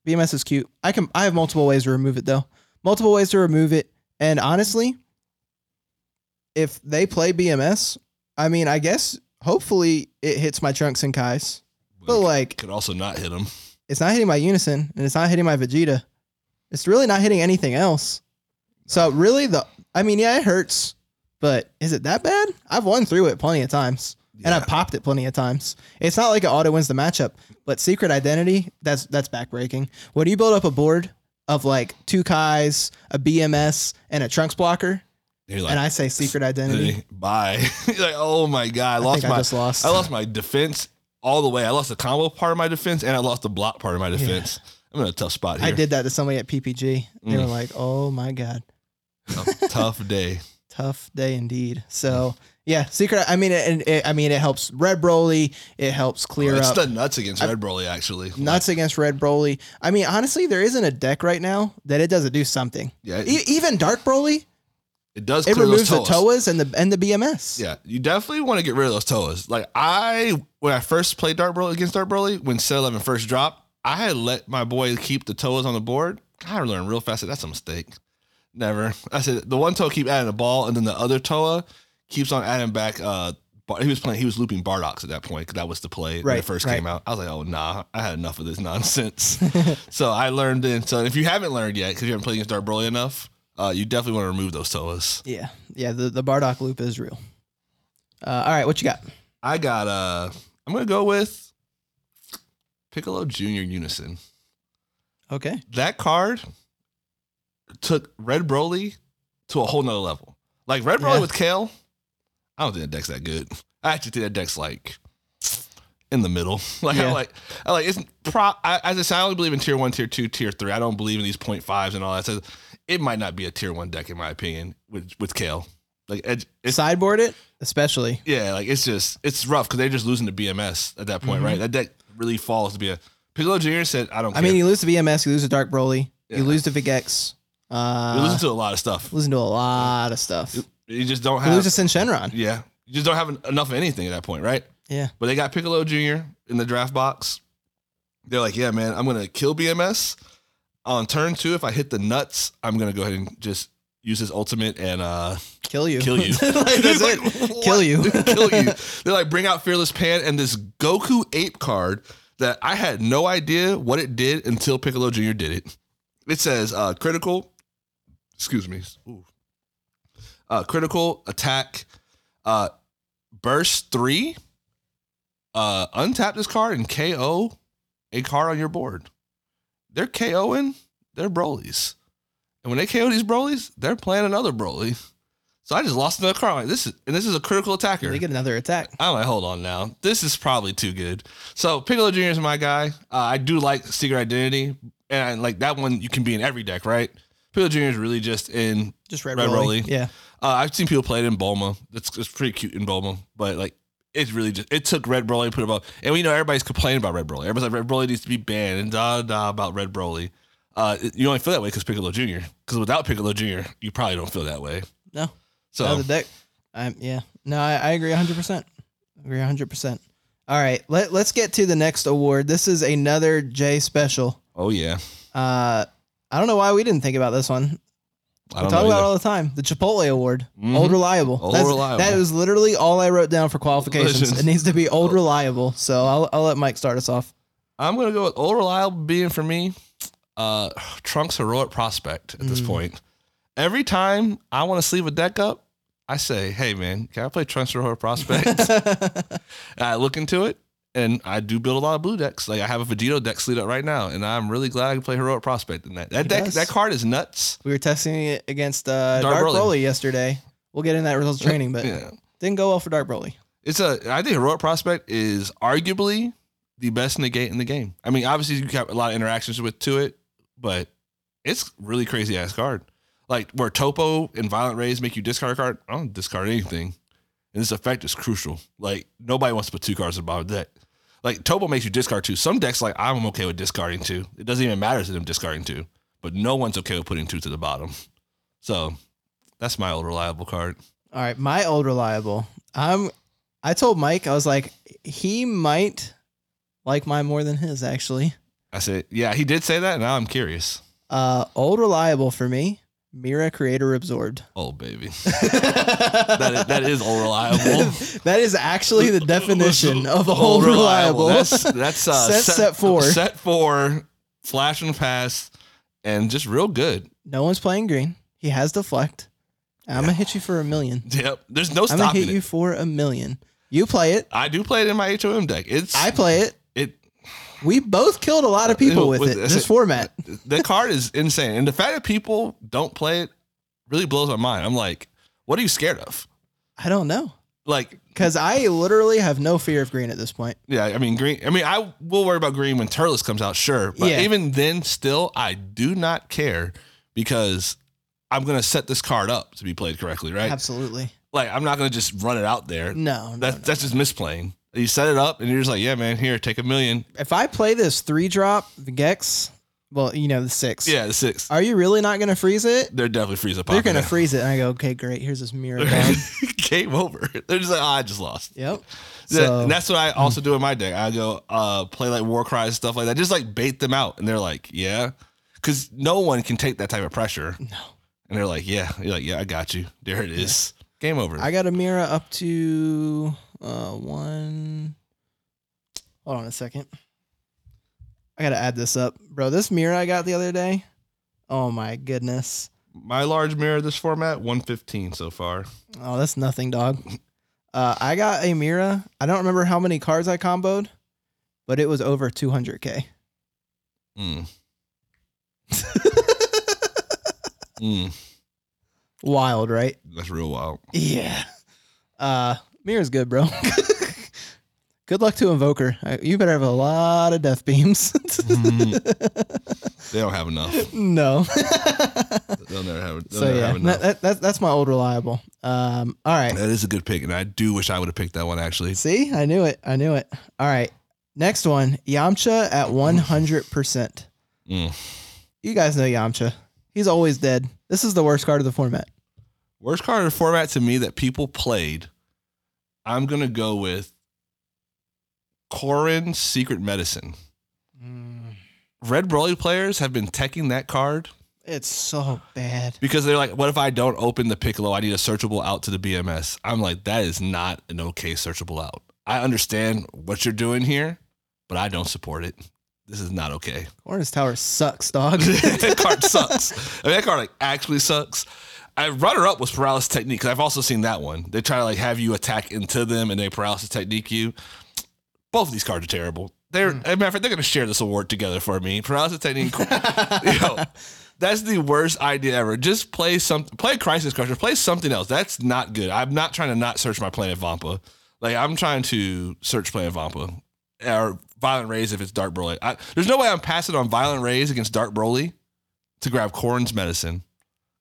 BMS is cute. I can I have multiple ways to remove it though. Multiple ways to remove it. And honestly, if they play BMS, I mean, I guess hopefully it hits my trunks and Kais. But it like, could also not hit them. it's not hitting my Unison and it's not hitting my Vegeta. It's really not hitting anything else. So really, the I mean, yeah, it hurts, but is it that bad? I've won through it plenty of times, and I've popped it plenty of times. It's not like it auto wins the matchup, but secret identity that's that's backbreaking. When you build up a board of like two Kais, a BMS, and a Trunks blocker, like, and I say secret identity, bye. You're like, oh my god, I I lost I my just lost. I lost my defense all the way. I lost the combo part of my defense and I lost the block part of my defense. I'm in a tough spot here. I did that to somebody at PPG. They were Mm. like, "Oh my god." Tough, tough day. tough day indeed. So yeah, secret. I mean, it, it, I mean, it helps Red Broly. It helps clear it's up the nuts against Red Broly actually. nuts against Red Broly. I mean, honestly, there isn't a deck right now that it doesn't do something. Yeah, E- even Dark Broly, it does it removes the toas. Toas and the and the BMS. Yeah, you definitely want to get rid of those toas. Like I, when I first played Dark Broly against Dark Broly, when Set Eleven first dropped, I had let my boy keep the toas on the board. I learned real fast that that's a mistake. Never. I said the one toa keep adding a ball, and then the other toa keeps on adding back. Uh, he was playing. He was looping Bardocks at that point because that was the play when it first right. came out. I was like, oh nah, I had enough of this nonsense. so I learned then. So if you haven't learned yet, because you haven't played against Dark Broly enough, uh, you definitely want to remove those toas. yeah, yeah. The the Bardock loop is real. Uh, all right, what you got? I got uh I'm gonna go with Piccolo Junior Unison. Okay, That card took Red Broly to a whole nother level. Like Red Broly Yeah. with Kale, I don't think that deck's that good. I actually think that deck's like in the middle. Like I like I like it's pro I, as I said, I only believe in tier one, tier two, tier three. I don't believe in these point fives and all that. So it might not be a tier one deck in my opinion with with Kale. Like it's sideboard it, especially. yeah, like it's just it's rough because they're just losing to BMS at that point, Mhm. right? That deck really falls to be a Piccolo Junior said, "I don't." I care. mean, you lose to BMS, you lose to Dark Broly, Yeah. you lose to Vigex. Uh, you losing to a lot of stuff. Listen to a lot of stuff. You, just don't have. lose to Shenron. yeah, you just don't have enough of anything at that point, right? Yeah. But they got Piccolo Junior in the draft box. They're like, "Yeah, man, I'm gonna kill BMS on turn two. If I hit the nuts, I'm gonna go ahead and just use his ultimate and uh Kill you. kill you. Like, that's like, it. Kill you. kill you. They're like, bring out Fearless Pan and this Goku ape card that I had no idea what it did until Piccolo Jr. did it. It says uh, critical, excuse me, Ooh. Uh, critical attack, uh, burst three, uh, untap this card and KO a card on your board. They're KOing their Brolys. And when they KO these Brolys, they're playing another Broly. So I just lost another card. Like, this is and this is a critical attacker. They get another attack. I'm like, hold on now. This is probably too good. So Piccolo Jr. is my guy. Uh, I do like Secret Identity, and I, like that one you can be in every deck, right? Piccolo Jr. is really just in. Just Red, Red Broly. Broly. Yeah. Uh, I've seen people play it in Bulma. It's, it's pretty cute in Bulma, but like it's really just it took Red Broly put it up, and we know everybody's complaining about Red Broly. Everybody's like Red Broly needs to be banned and da da about Red Broly. Uh, it- you only feel that way because Piccolo Jr. Because without Piccolo Jr., you probably don't feel that way. No. So Another deck. Um, yeah. No, I, I agree 100%. Agree 100%. All right. Let, let's get to the next award. This is another J special. oh yeah, Uh, I don't know why we didn't think about this one. I We don't talk know. about it either. all the time. The Chipotle Award. Mhm. Old Reliable. Old That's- Reliable. That was literally all I wrote down for qualifications. It needs to be Old Reliable. So I'll, I'll let Mike start us off. I'm gonna go with old reliable being for me, uh, Trunks heroic prospect at this Mm. point. Every time I want to sleeve a deck up, I say, "Hey man, can I play Trunks heroic prospect?" And I look into it, and I do build a lot of blue decks. Like I have a Vegito deck sleeved up right now, and I'm really glad I can play heroic prospect in that. That deck, that card is nuts. we were testing it against uh, Dark Dark, Broly. Broly. yesterday. We'll get in that results training, but Yeah, didn't go well for Dark Broly. it's a. I think heroic prospect is arguably the best negate in the game. I mean, obviously you have a lot of interactions with to it, but it's really crazy ass card. Like where Topo and Violent Rays make you discard a card, I don't discard anything. And this effect is crucial. Like nobody wants to put two cards in the bottom of the deck. Like Topo makes you discard two. Some decks like I'm okay with discarding two. It doesn't even matter to them discarding two. But no one's okay with putting two to the bottom. So that's my old reliable card. All right, my old reliable. I'm. I told Mike I was like he might like mine more than his actually. I said, yeah, he did say that. Now I'm curious. Uh, old reliable for me Mira Creator Absorbed. Oh baby, that is, that is all reliable. That is actually the definition of all reliable. That's that's uh, Set- set four. Set four. Flash and pass, and just real good. no one's playing green. He has deflect. I'm gonna hit you for a million. Yep. There's no I'm gonna hit it. you for a million. You play it. I do play it in my HOM deck. It's I play it. We both killed a lot of people with With- it. This format. The card is insane, and the fact that people don't play it really blows my mind. I'm like, what are you scared of? I don't know. Like, Because I literally have no fear of green at this point. yeah, I mean, green. I mean, I will worry about green when Turles comes out, sure, but Yeah. even then, still, I do not care because I'm gonna set this card up to be played correctly, right? Absolutely. Like, I'm not gonna just run it out there. No. no, That's no. that's just misplaying. You set it up, and you're just like, yeah, man, here, take a million. If I play this three drop, the Gex, well, you know, the six. Yeah, the six. Are you really not going to freeze it? They're definitely freeze up. They're going to freeze it. And I go, okay, great. Here's this mirror. Game over. They're just like, oh, I just lost. yep. So, and that's what I also do in my deck. I go uh, play like war cries stuff like that, just like bait them out, and they're like, yeah, because no one can take that type of pressure. No. And they're like, yeah, you're like, yeah, I got you. There it is. Game over. I got a mirror up to uh, one. Hold on a second. I got to add this up. Bro, this mirror I got the other day. Oh my goodness. my large mirror this format 115 so far. Oh, that's nothing, dog. Uh, I got a mirror. I don't remember how many cards I comboed, but it was over 200k. Mm. mm. Wild, right? That's real wild. Yeah. Uh, Mira's good, bro. good luck to Invoker. You better have a lot of death beams. They don't have enough. no. They'll never have. They'll so never yeah, have enough. that, that, that's my old reliable. Um, all right. that is a good pick, and I do wish I would have picked that one actually. See, I knew it. I knew it. All right. Next one, Yamcha at 100%. Mm. You guys know Yamcha. He's always dead. This is the worst card of the format. Worst card in the format to me that people played, I'm gonna go with Corin Secret Medicine. Mm. Red Broly players have been teching that card It's so bad. because they're like, what if I don't open the Piccolo? I need a searchable out to the BMS. I'm like, that is not an okay searchable out. I understand what you're doing here, but I don't support it. This is not okay. Hornets Tower sucks, dog. that card sucks. I mean, that card like actually sucks. I runner up was paralysis technique because I've also seen that one. They try to like have you attack into them and they paralysis technique you. Both of these cards are terrible. They're hmm. as a matter of fact, they're gonna share this award together for me. Paralysis technique. you know, that's the worst idea ever. Just play some play Crisis Crusher. Play something else. That's not good. I'm not trying to not search my Planet Vampa. Like I'm trying to search Planet Vampa or Violent Rays if it's Dark Broly. I, there's no way I'm passing on Violent Rays against Dark Broly to grab Corn's medicine.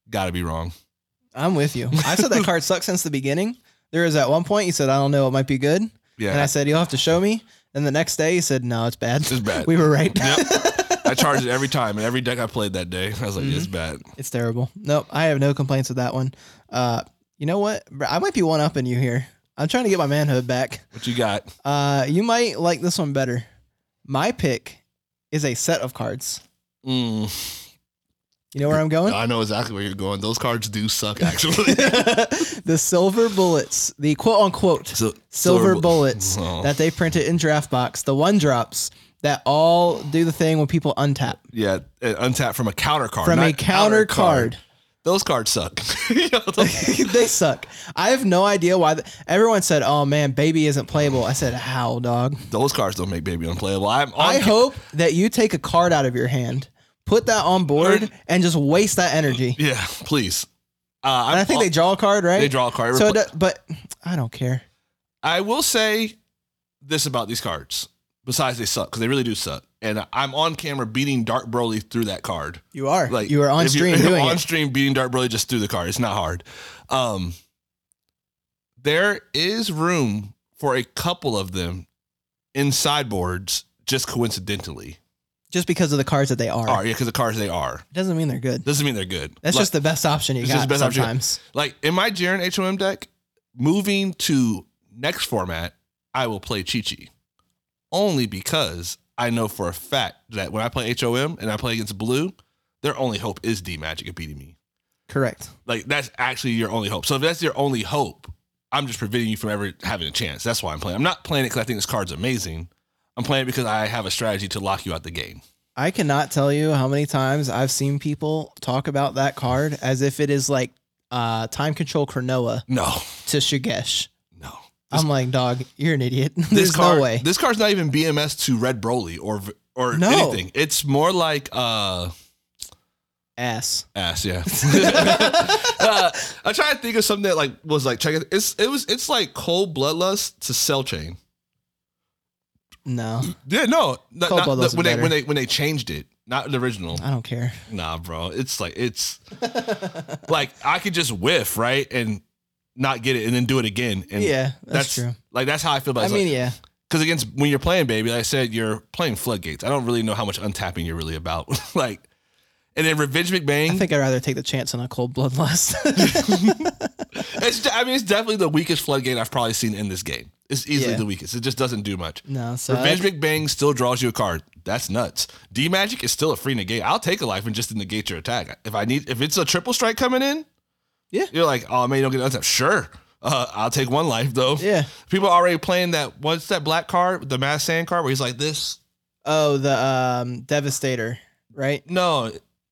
Got to be wrong. I'm with you. I said that card sucks since the beginning. There is at one point you said I don't know it might be good, and I said you'll have to show me. And the next day you said no, it's bad. it's bad. We were right. Yep. I charged it every time, and every deck I played that day, I was like, it's bad. It's terrible. Nope, I have no complaints with that one. Uh, you know what? I might be one upping you here. I'm trying to get my manhood back. What you got? Uh, you might like this one better. My pick is a set of cards. Mm, You know where I'm going? I know exactly where you're going. Those cards do suck, actually. the silver bullets, the quote unquote So- silver bu- bullets Oh. that they printed in draft box, the one drops that all do the thing when people untap yeah, uh, untap from a counter card. from a not counter card. Those cards suck. You know, those- they suck. I have no idea why. The, everyone said, "Oh man, baby isn't playable." I said, "How, dog?" those cards don't make baby unplayable. I'm on I hope that you take a card out of your hand, put that on board, and just waste that energy. Yeah, please. Uh, And I think they draw a card, right? they draw a card. So, do- but I don't care. I will say this about these cards. Besides, they suck because they really do suck. And I'm on camera beating Dark Broly through that card. You are. Like you are on stream you're doing on it. stream beating Dark Broly just through the card. It's not hard. Um, there is room for a couple of them in sideboards just coincidentally. Just because of the cards that they are. Are yeah, because the cards they are doesn't mean they're good. doesn't mean they're good. That's Like- just the best option you It's got just the best option. sometimes. like in my Jiren HOM deck, moving to next format, I will play Chi Chi. Only because I know for a fact that when I play HOM and I play against blue, their only hope is D Magic at beating me. Correct. Like that's actually your only hope. So if that's your only hope, I'm just preventing you from ever having a chance. That's why I'm playing. I'm not playing it because I think this card's amazing. I'm playing because I have a strategy to lock you out the game. I cannot tell you how many times I've seen people talk about that card as if it is like uh, time control Chronoa No, to Shigesh. no. I'm like, dog, you're an idiot. This card, no way. This card's not even BMS to Red Broly or or No. anything. It's more like uh Ass. ass. Yeah. uh, I'm trying to think of something that like was like check it. It's it was it's like cold bloodlust to cell chain. No, Yeah, no, not, Cold not- is when they better. when they when they changed it, not the original. I don't care. Nah, bro. It's like it's like I could just whiff right and not get it and then do it again. And Yeah, that's, true. Like that's how I feel about. It. I mean, yeah. because against when you're playing baby, like I said, you're playing floodgates. I don't really know how much untapping you're really about. like, and then Revenge McBain. I think I'd rather take the chance on a cold bloodlust. it's I mean it's definitely the weakest floodgate I've probably seen in this game. It's easily Yeah. the weakest. It just doesn't do much. no, so Revenge McBang still draws you a card. That's nuts. D Magic is still a free negate. I'll take a life and just negate your attack. If I need, if it's a triple strike coming in, Yeah. you're like, oh man, you don't get untapped. Sure, uh, I'll take one life though. yeah. People are already playing that. What's that black card? The Mass Sand card where he's like this. Oh, the um Devastator, right? No,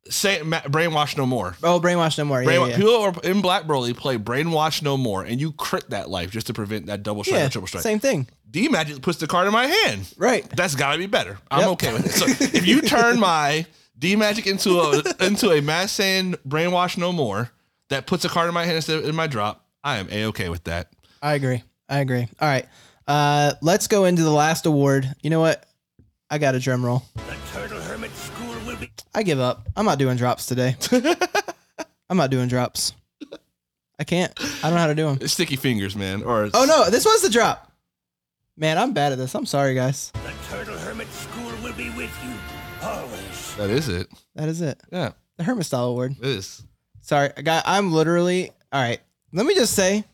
say ma- brainwash no more. Oh, brainwash no more. Yeah, Brainwash, yeah. People are in Black Broly play brainwash no more, and you crit that life just to prevent that double strike yeah. or triple strike. Same thing. D Magic puts the card in my hand. Right. That's got to be better. I'm Yep. okay with it. So if you turn my D Magic into a into a Mass Sand brainwash no more that puts a card in my hand instead of in my drop, I am a okay with that. I agree. I agree. All right. Uh, let's go into the last award. You know what? I got a drum roll. I give up. I'm not doing drops today. I'm not doing drops. I can't. I don't know how to do them. It's sticky fingers, man. Or Oh no, this was the drop. Man, I'm bad at this. I'm sorry, guys. The Turtle Hermit School will be with you always. that is it. That is it. Yeah, The Hermit Style Award. it is. Sorry, guy. I'm literally all right. Let me just say,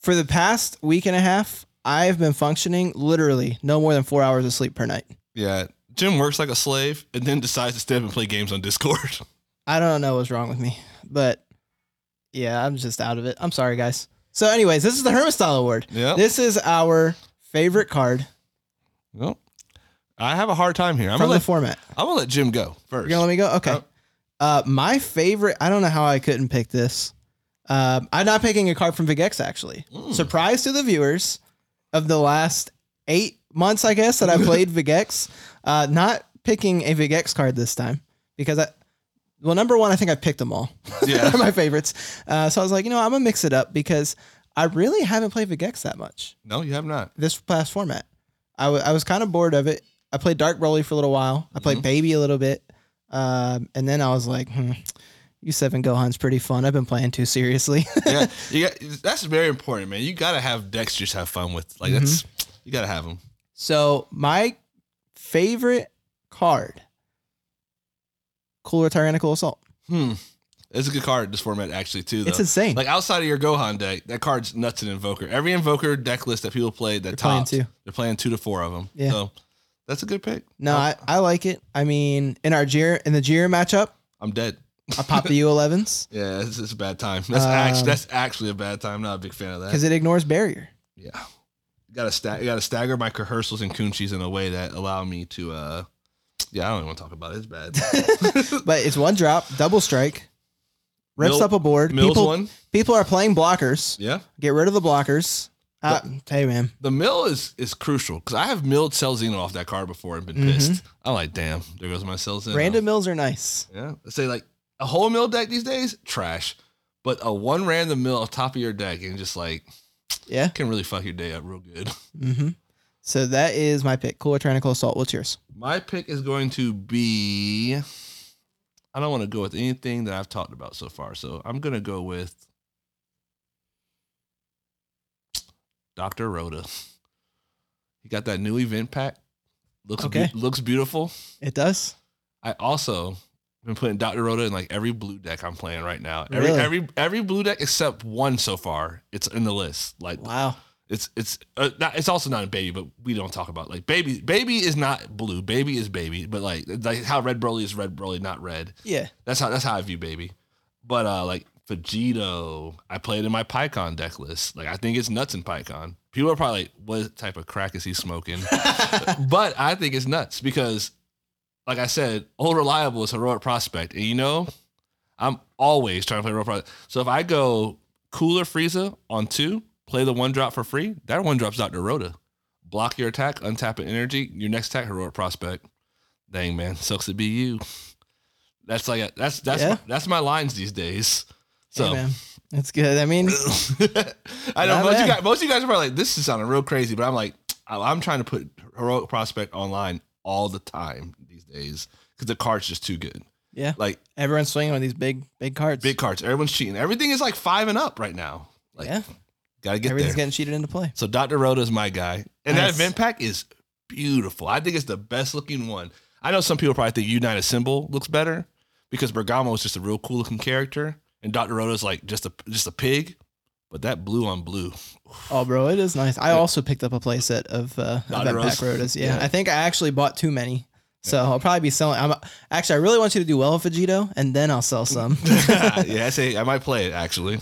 for the past week and a half, I've been functioning literally no more than four hours of sleep per night. Yeah, Jim works like a slave and then decides to step up and play games on Discord. I don't know what's wrong with me, but yeah, I'm just out of it. I'm sorry, guys. So, anyways, this is the Hermit Style Award. Yeah. This is our favorite card Well, I have a hard time here. I'm from gonna the let format. I'm gonna let Jim go first. You're gonna let me go? Okay. Yep. Uh, my favorite. I don't know how I couldn't pick this. Um, I'm not picking a card from Vigex actually. Surprise to the viewers of the last eight months, I guess that I played Vigex. Uh, not picking a Vigex card this time because I. Well, number one, I think I picked them all. Yeah. They're my favorites. Uh, so I was like, you know, I'm gonna mix it up because I really haven't played Vigex that much No, you have not. this past format. I I was kind of bored of it. I played Dark Broly for a little while. I played Baby a little bit, um, and then I was like, hmm, "You Seven Gohan's pretty fun." I've been playing too seriously. Yeah, you got, that's very important, man. You gotta have decks just have fun with. Like that's you gotta have them. so my favorite card, Cooler Tyrannical Assault. Hmm. It's a good card this format actually too. Though. It's insane. Like outside of your Gohan deck, that card's nuts in Invoker. Every Invoker deck list that people play, that playing tops, two. they're playing two to four of them. Yeah. So that's a good pick. No, I, I like it. I mean, in our Jir in the Jir matchup, I'm dead. I pop the U11s Yeah, it's, it's a bad time. That's Um, actually that's actually a bad time. Not a big fan of that. because it ignores barrier. Yeah. Gotta sta- gotta stagger my Kahserals and Kunshis in a way that allow me to uh yeah, I don't even want to talk about it. It's bad. But it's one drop, double strike, rips Mil- up a board. Mills people, one. people are playing blockers. Yeah. Get rid of the blockers. Uh, hey man, The mill is is crucial because I have milled Cell Xeno off that card before and been pissed. I'm like, damn, there goes my Cell Xeno. Mm-hmm. random mills are nice. Yeah. Say like a whole mill deck these days, trash. But a one random mill on top of your deck and just like Yeah. can really fuck your day up real good. Mm-hmm. So that is my pick. Cooler Tyrannical Assault. What's yours? My pick is going to be. I don't want to go with anything that I've talked about so far, so I'm gonna go with Doctor Rhoda. He got that new event pack. Looks Okay. beau- looks beautiful. It does. I also been putting Doctor Rhoda in like every blue deck I'm playing right now. Every Really? every every blue deck except one so far. It's in the list. Like Wow. it's it's uh, not, it's also not a baby, but we don't talk about like baby. Baby is not blue. Baby is baby, but like like how red Broly is red Broly, not red. Yeah. That's how that's how I view baby. But uh, like Vegito, I played in my PyCon deck list. Like I think it's nuts in PyCon. People are probably like, what type of crack is he smoking? but I think it's nuts because, like I said, old reliable is heroic prospect, and you know, I'm always trying to play heroic prospect. So if I go cooler Frieza on two, play the one drop for free. That one drop's Dr. Rhoda. Block your attack, untap an energy. Your next attack, heroic prospect. Dang man, sucks to be you. That's like a, that's that's Yeah. my, that's my lines these days. So Hey, man, that's good. I mean, I know most of, you guys, most of you guys are probably like, this is sounding real crazy, but I'm like, I'm trying to put heroic prospect online all the time these days because the card's just too good. yeah, Like everyone's swinging with these big, big cards. big cards, everyone's cheating. Everything is like five and up right now. Like, yeah, gotta get everything's there. getting cheated into play. So Dr. Rhoda is my guy. And that event pack is beautiful. I think it's the best looking one. I know some people probably think United Symbol looks better because Bergamo is just a real cool looking character. And Dr. Rhoda's like just a just a pig. But that blue on blue. Oh, bro, it is nice. I also picked up a playset of uh, Dotted event pack rotas. Yeah, Yeah. I think I actually bought too many. So I'll probably be selling. I'm actually I really want you to do well with Vegito, and then I'll sell some. yeah, I say I might play it actually.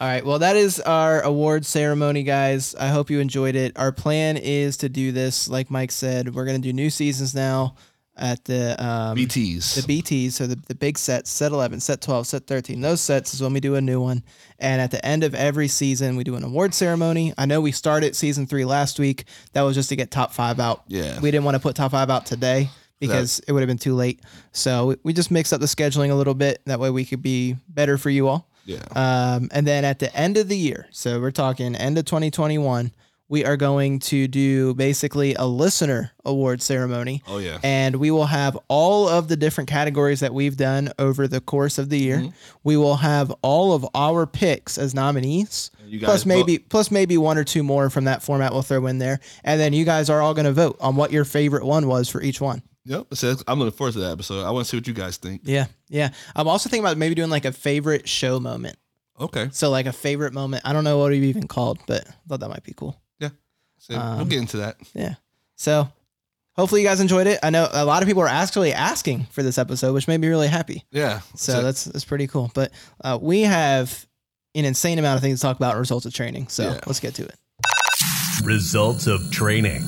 All right. Well, that is our award ceremony, guys. I hope you enjoyed it. Our plan is to do this, like Mike said. We're gonna do new seasons now at the um, BTs. the BTs, so the, the big sets, set 11, set 12, set 13. Those sets is when we do a new one. And at the end of every season, we do an award ceremony. I know we started season three last week. That was just to get top five out. Yeah. We didn't want to put top five out today because it would have been too late. So we, we just mixed up the scheduling a little bit. That way we could be better for you all. yeah. Um, and then at the end of the year, so we're talking end of 2021, we are going to do basically a listener award ceremony. Oh yeah. And we will have all of the different categories that we've done over the course of the year. Mm-hmm. We will have all of our picks as nominees. you Plus maybe plus maybe one or two more from that format we'll throw in there. And then you guys are all going to vote on what your favorite one was for each one. Yep. says- I'm looking forward to that episode. I want to see what you guys think. Yeah. Yeah. I'm also thinking about maybe doing like a favorite show moment. Okay. So like a favorite moment. I don't know what it even called, but I thought that might be cool. So we'll Um, get into that. Yeah. So hopefully you guys enjoyed it. I know a lot of people are actually asking for this episode, which made me really happy. Yeah. So that's that's pretty cool. But uh, we have an insane amount of things to talk about results of training. So Yeah. let's get to it. Results of training.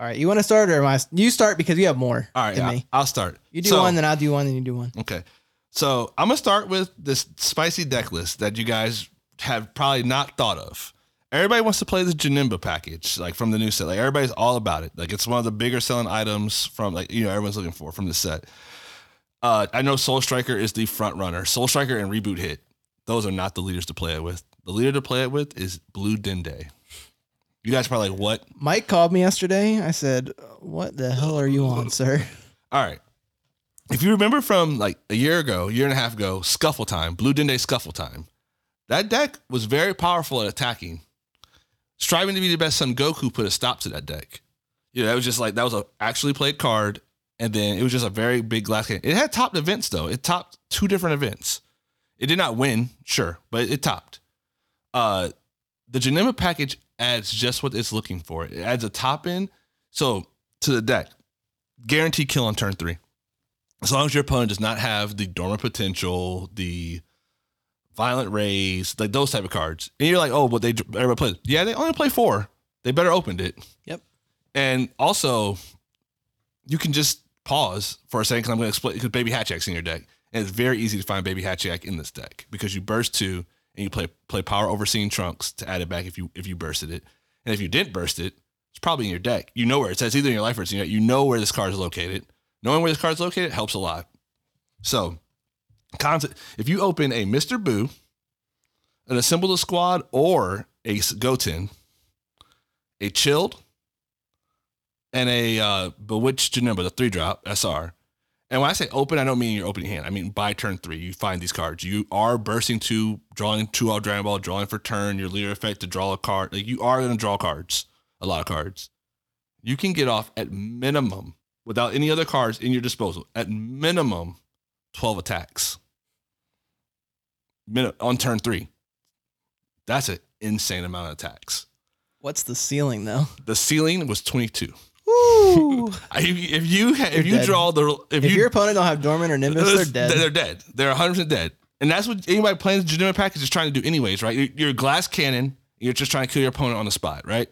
All right. You want to start or am I? You start because you have more all right. than Yeah, me. I'll start. You do So- one, then I'll do one, then you do one. Okay. So I'm gonna start with this spicy deck list that you guys have probably not thought of. Everybody wants to play the Janemba package, like from the new set. Like everybody's all about it. Like it's one of the bigger selling items from like you know everyone's looking for from the set. Uh, I know Soul Striker is the front runner. Soul Striker and Reboot Hit, those are not the leaders to play it with. The leader to play it with is Blue Dende. You guys are probably like, what? Mike called me yesterday. I said, "What the hell are you on, sir?" All right. If you remember from like a year ago, year and a half ago, Scuffle Time, Blue Dende Scuffle Time, that deck was very powerful at attacking. Striving to be the best Son Goku put a stop to that deck. You know, that was just like, that was a actually played card. And then it was just a very big glass cannon. It had topped events though. It topped two different events. It did not win, sure, but it topped. Uh, the Janemba package adds just what it's looking for. It adds a top end. So to the deck, guaranteed kill on turn three. As long as your opponent does not have the dormant potential, the violent rays, like those type of cards. And you're like, oh, but they everybody plays. Yeah, they only play four. They better opened it. Yep. And also, you can just pause for a second because I'm going to explain because Baby Hatchak's in your deck. And it's very easy to find Baby Hatchak in this deck because you burst two and you play play Power Overseeing Trunks to add it back if you if you bursted it. And if you didn't burst it, it's probably in your deck. You know where it says either in your life or it's in your You know where this card is located. Knowing where this card is located helps a lot. So, concept, if you open a Mr. Boo, an Assemble the Squad, or a Goten, a Chilled, and a uh, Bewitched Janemba, the three drop SR. And when I say open, I don't mean your opening hand. I mean by turn three, you find these cards. You are bursting two, drawing two out Dragon Ball, drawing for turn, your leader effect to draw a card. Like you are going to draw cards, a lot of cards. You can get off at minimum without any other cards in your disposal. At minimum, 12 attacks. On turn three. That's an insane amount of attacks. What's the ceiling though? The ceiling was 22. Woo. I- If you if you dead. draw the if, if you your opponent don't have Dormant or Nimbus, they're dead. They're dead. They're 100 percent dead. And that's what anybody playing the Janemba package is trying to do, anyways, right? You're, you're a glass cannon. You're just trying to kill your opponent on the spot, right?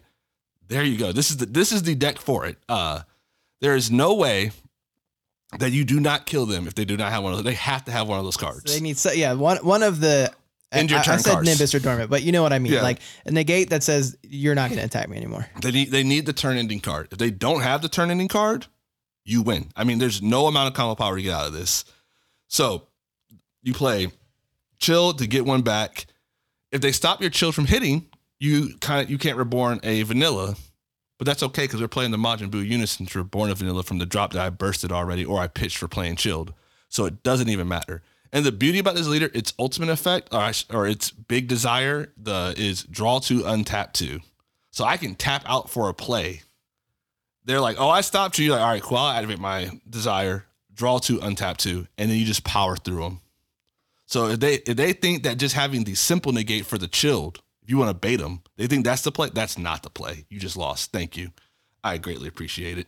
There you go. This is the this is the deck for it. Uh, there is no way that you do not kill them if they do not have one of those. They have to have one of those cards. They need so yeah one one of the. End your I, I said cards. Nimbus or Dormant, but you know what I mean. Yeah. Like a negate that says you're not going to attack me anymore. They need they need the turn ending card. If they don't have the turn ending card, you win. I mean, there's no amount of combo power to get out of this. So you play chill to get one back. If they stop your chill from hitting, you kind of you can't reborn a vanilla, but that's okay because we're playing the Majin Buu Unison to reborn of vanilla from the drop that I bursted already or I pitched for playing chilled. So it doesn't even matter. And the beauty about this leader, its ultimate effect or, or its big desire, the is draw two, untap two. So I can tap out for a play. They're like, oh, I stopped you. You're like, all right, cool. I'll activate my desire, draw two, untap two, and then you just power through them. So if they if they think that just having the simple negate for the chilled, if you want to bait them, they think that's the play. That's not the play. You just lost. Thank you. I greatly appreciate it.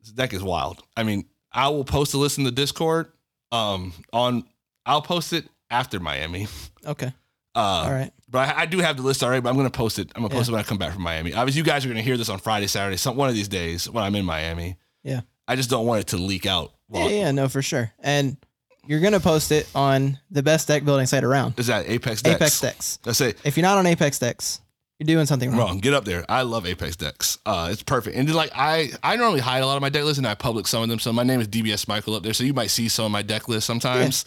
This deck is wild. I mean, I will post a list in the Discord. Um, on I'll post it after Miami. Okay. Uh, All right. but I, I do have the list already. But I'm gonna post it. I'm gonna post it when I come back from Miami. Obviously, you guys are gonna hear this on Friday, Saturday, some one of these days when I'm in Miami. Yeah. I just don't want it to leak out. Yeah, yeah, no, for sure. And you're gonna post it on the best deck building site around, Is that Apex Decks? Apex Decks. That's it. If you're not on Apex Decks, you're doing something wrong. Wrong. Get up there. I love Apex decks. Uh, it's perfect. And like I, I normally hide a lot of my deck lists and I public some of them. So my name is DBS Michael up there. So you might see some of my deck lists sometimes.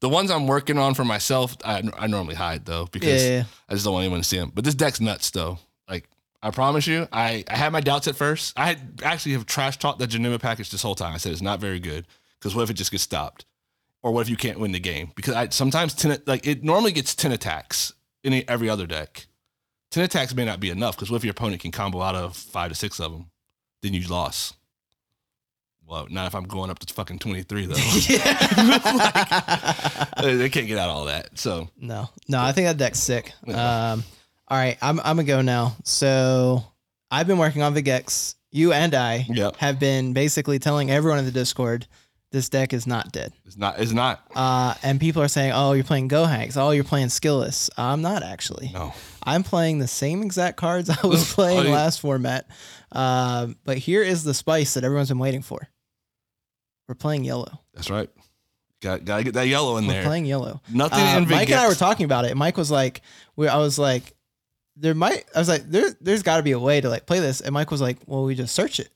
The ones I'm working on for myself, I, I normally hide though because Yeah, yeah, yeah. I just don't want anyone to see them. But this deck's nuts though. Like I promise you, I, I had my doubts at first. I had actually have trash talked the Janemba package this whole time. I said it's not very good because what if it just gets stopped, or what if you can't win the game? Because I sometimes ten like it normally gets ten attacks in every other deck. 10 attacks may not be enough because what if your opponent can combo out of five to six of them? Then you lost. Well, not if I'm going up to fucking 23, though. Like, they can't get out all that. So, No, no, I think that deck's sick. Um, all right, I'm I'm gonna go now. So I've been working on Vigex. You and I Yep. have been basically telling everyone in the Discord this deck is not dead. it's not, it's not, Uh, and people are saying, "Oh, you're playing Gohanks. Oh, you're playing Skillless." I'm not actually. no. I'm playing the same exact cards I was playing last format. Um, but here is the spice that everyone's been waiting for. We're playing yellow. That's right. Got, got to get that yellow in there. We're there. playing yellow. Nothing Uh, Mike and I were talking about it. Mike was like, we, I was like, there might, I was like, there, there's got to be a way to like play this. And Mike was like, well, we just search it,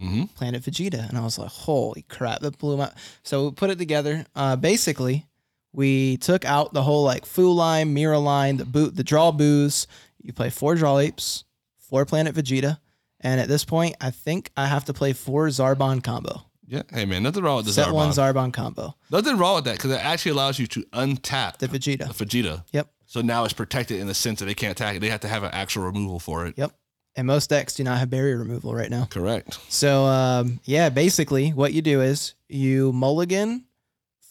Mhm. Planet Vegeta. And I was like, holy crap, that blew my. So we put it together. Uh, basically, we took out the whole like Fu line, Mira line, the boot, the draw booze. You play four draw apes, four Planet Vegeta. And at this point, I think I have to play four Zarbon combo. Yeah. Hey, man, nothing wrong with the Set one Zarbon. Zarbon combo. Nothing wrong with that because it actually allows you to untap The Vegeta. the Vegeta. Yep. So now it's protected in the sense that they can't attack it. They have to have an actual removal for it. Yep. And most decks do not have barrier removal right now. Correct. So um, yeah, basically what you do is you mulligan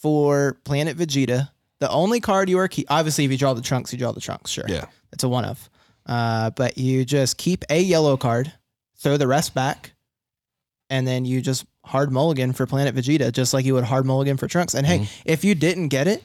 for Planet Vegeta. The only card you are keep obviously if you draw the trunks, you draw the trunks, sure. Yeah. That's a one of. Uh, but you just keep a yellow card, throw the rest back, and then you just hard mulligan for Planet Vegeta, just like you would hard mulligan for Trunks. And hey, Mm-hmm. if you didn't get it,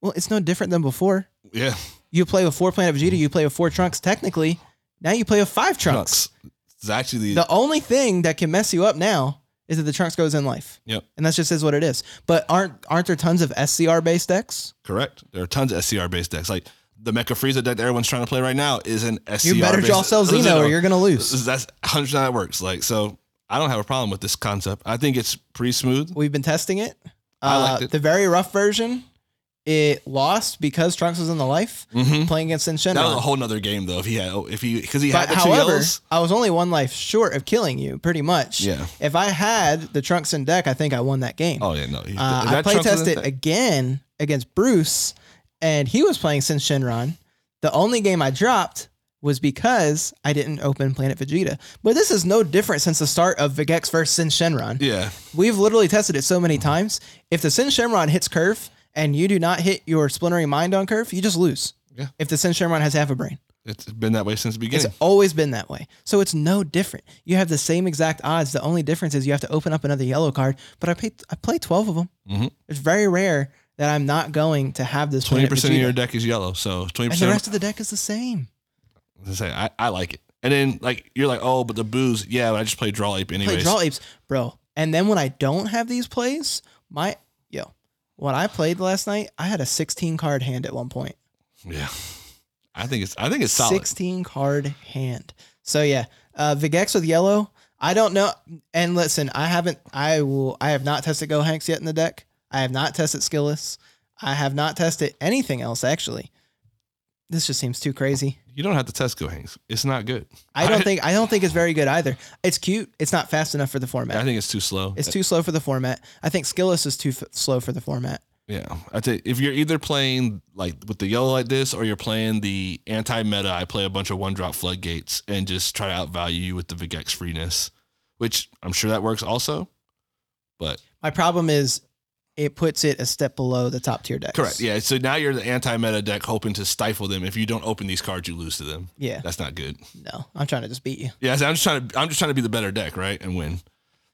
well, it's no different than before. Yeah. You play with four Planet Vegeta, you play with four Trunks. Technically, now you play with five Trunks. Trunks. It's actually The only thing that can mess you up now is that the trunks goes in life. Yep. And that's just is what it is. But aren't aren't there tons of SCR based decks? correct. There are tons of SCR based decks. Like the Mecha Frieza deck that everyone's trying to play right now is an SCR. You better draw Cell Xeno or you're gonna lose. That's 100 percent how it works. Like so, I don't have a problem with this concept. I think it's pretty smooth. We've been testing it. I Uh, liked it. The very rough version, it lost because Trunks was in the life playing against Mm-hmm. That was a whole nother game though. If he had, if he, because he But had the two however, yellows. I was only one life short of killing you, pretty much. Yeah. If I had the Trunks in deck, I think I won that game. Oh yeah, no. He, Uh, I play tested again against Bruce, and he was playing Syn Shenron. The only game I dropped was because I didn't open Planet Vegeta. But this is no different since the start of Vegex versus Syn Shenron. Yeah, We've literally tested it so many times. If the Syn Shenron hits curve and you do not hit your splintering mind on curve, you just lose. Yeah. If the Syn Shenron has half a brain. It's been that way since the beginning. It's always been that way. So it's no different. You have the same exact odds. The only difference is you have to open up another yellow card. But I pay, I play 12 of them. Mhm. It's very rare that I'm not going to have this 20% of your deck is yellow, so 20%. and the rest of the deck is the same. I say I, I like it. And then like you're like, oh, but the booze, yeah, but I just play draw ape anyways. Play draw apes, bro. And then when I don't have these plays, my when I played last night, I had a 16 card hand at one point. Yeah, I think it's I think it's solid. 16 card hand. So yeah, uh, Vigex with yellow. I don't know. And listen, I haven't. I will. I have not tested Gohanks yet in the deck. I have not tested Skilless. I have not tested anything else actually. This just seems too crazy. You don't have to test Gohanks. It's not good. I don't think. I don't think it's very good either. It's cute. It's not fast enough for the format. I think it's too slow. It's too slow for the format. I think Skilless is too f- slow for the format. Yeah, I think if you're either playing like with the yellow like this, or you're playing the anti-meta, I play a bunch of one-drop floodgates and just try to outvalue you with the Vigex freeness, which I'm sure that works also. But My problem is it puts it a step below the top tier decks. correct, yeah. So now you're the anti-meta deck, hoping to stifle them. If you don't open these cards, you lose to them. Yeah. That's not good. No, I'm trying to just beat you. Yeah, so I'm just trying to I'm just trying to be the better deck, right, and win.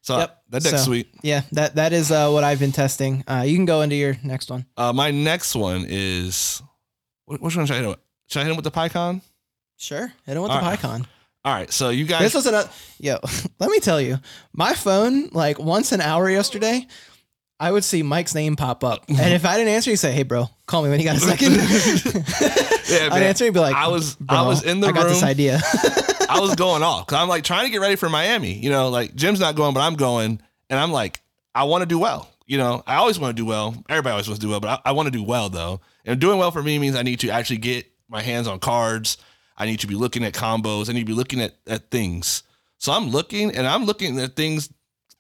So Yep. that deck's So- sweet. Yeah, that that is uh, what I've been testing. Uh, you can go into your next one. Uh, my next one is what, which one should I hit? him with? Should I hit him with the PyCon? Sure, hit him with All the right. PyCon. All right, so you guys. This was another. Yo, let me tell you, my phone like once an hour yesterday. I would see Mike's name pop up, and if I didn't answer, he'd say, "Hey, bro, call me when you got a second. yeah, I'd man. answer, he'd be like, I was I was in the I got room. this idea. I was going off because I'm like trying to get ready for Miami. You know, like Jim's not going, but I'm going, and I'm like, I want to do well. You know, I always want to do well. Everybody always wants to do well, but I, I want to do well though. And doing well for me means I need to actually get my hands on cards. I need to be looking at combos. I need to be looking at, at things. So I'm looking and I'm looking at things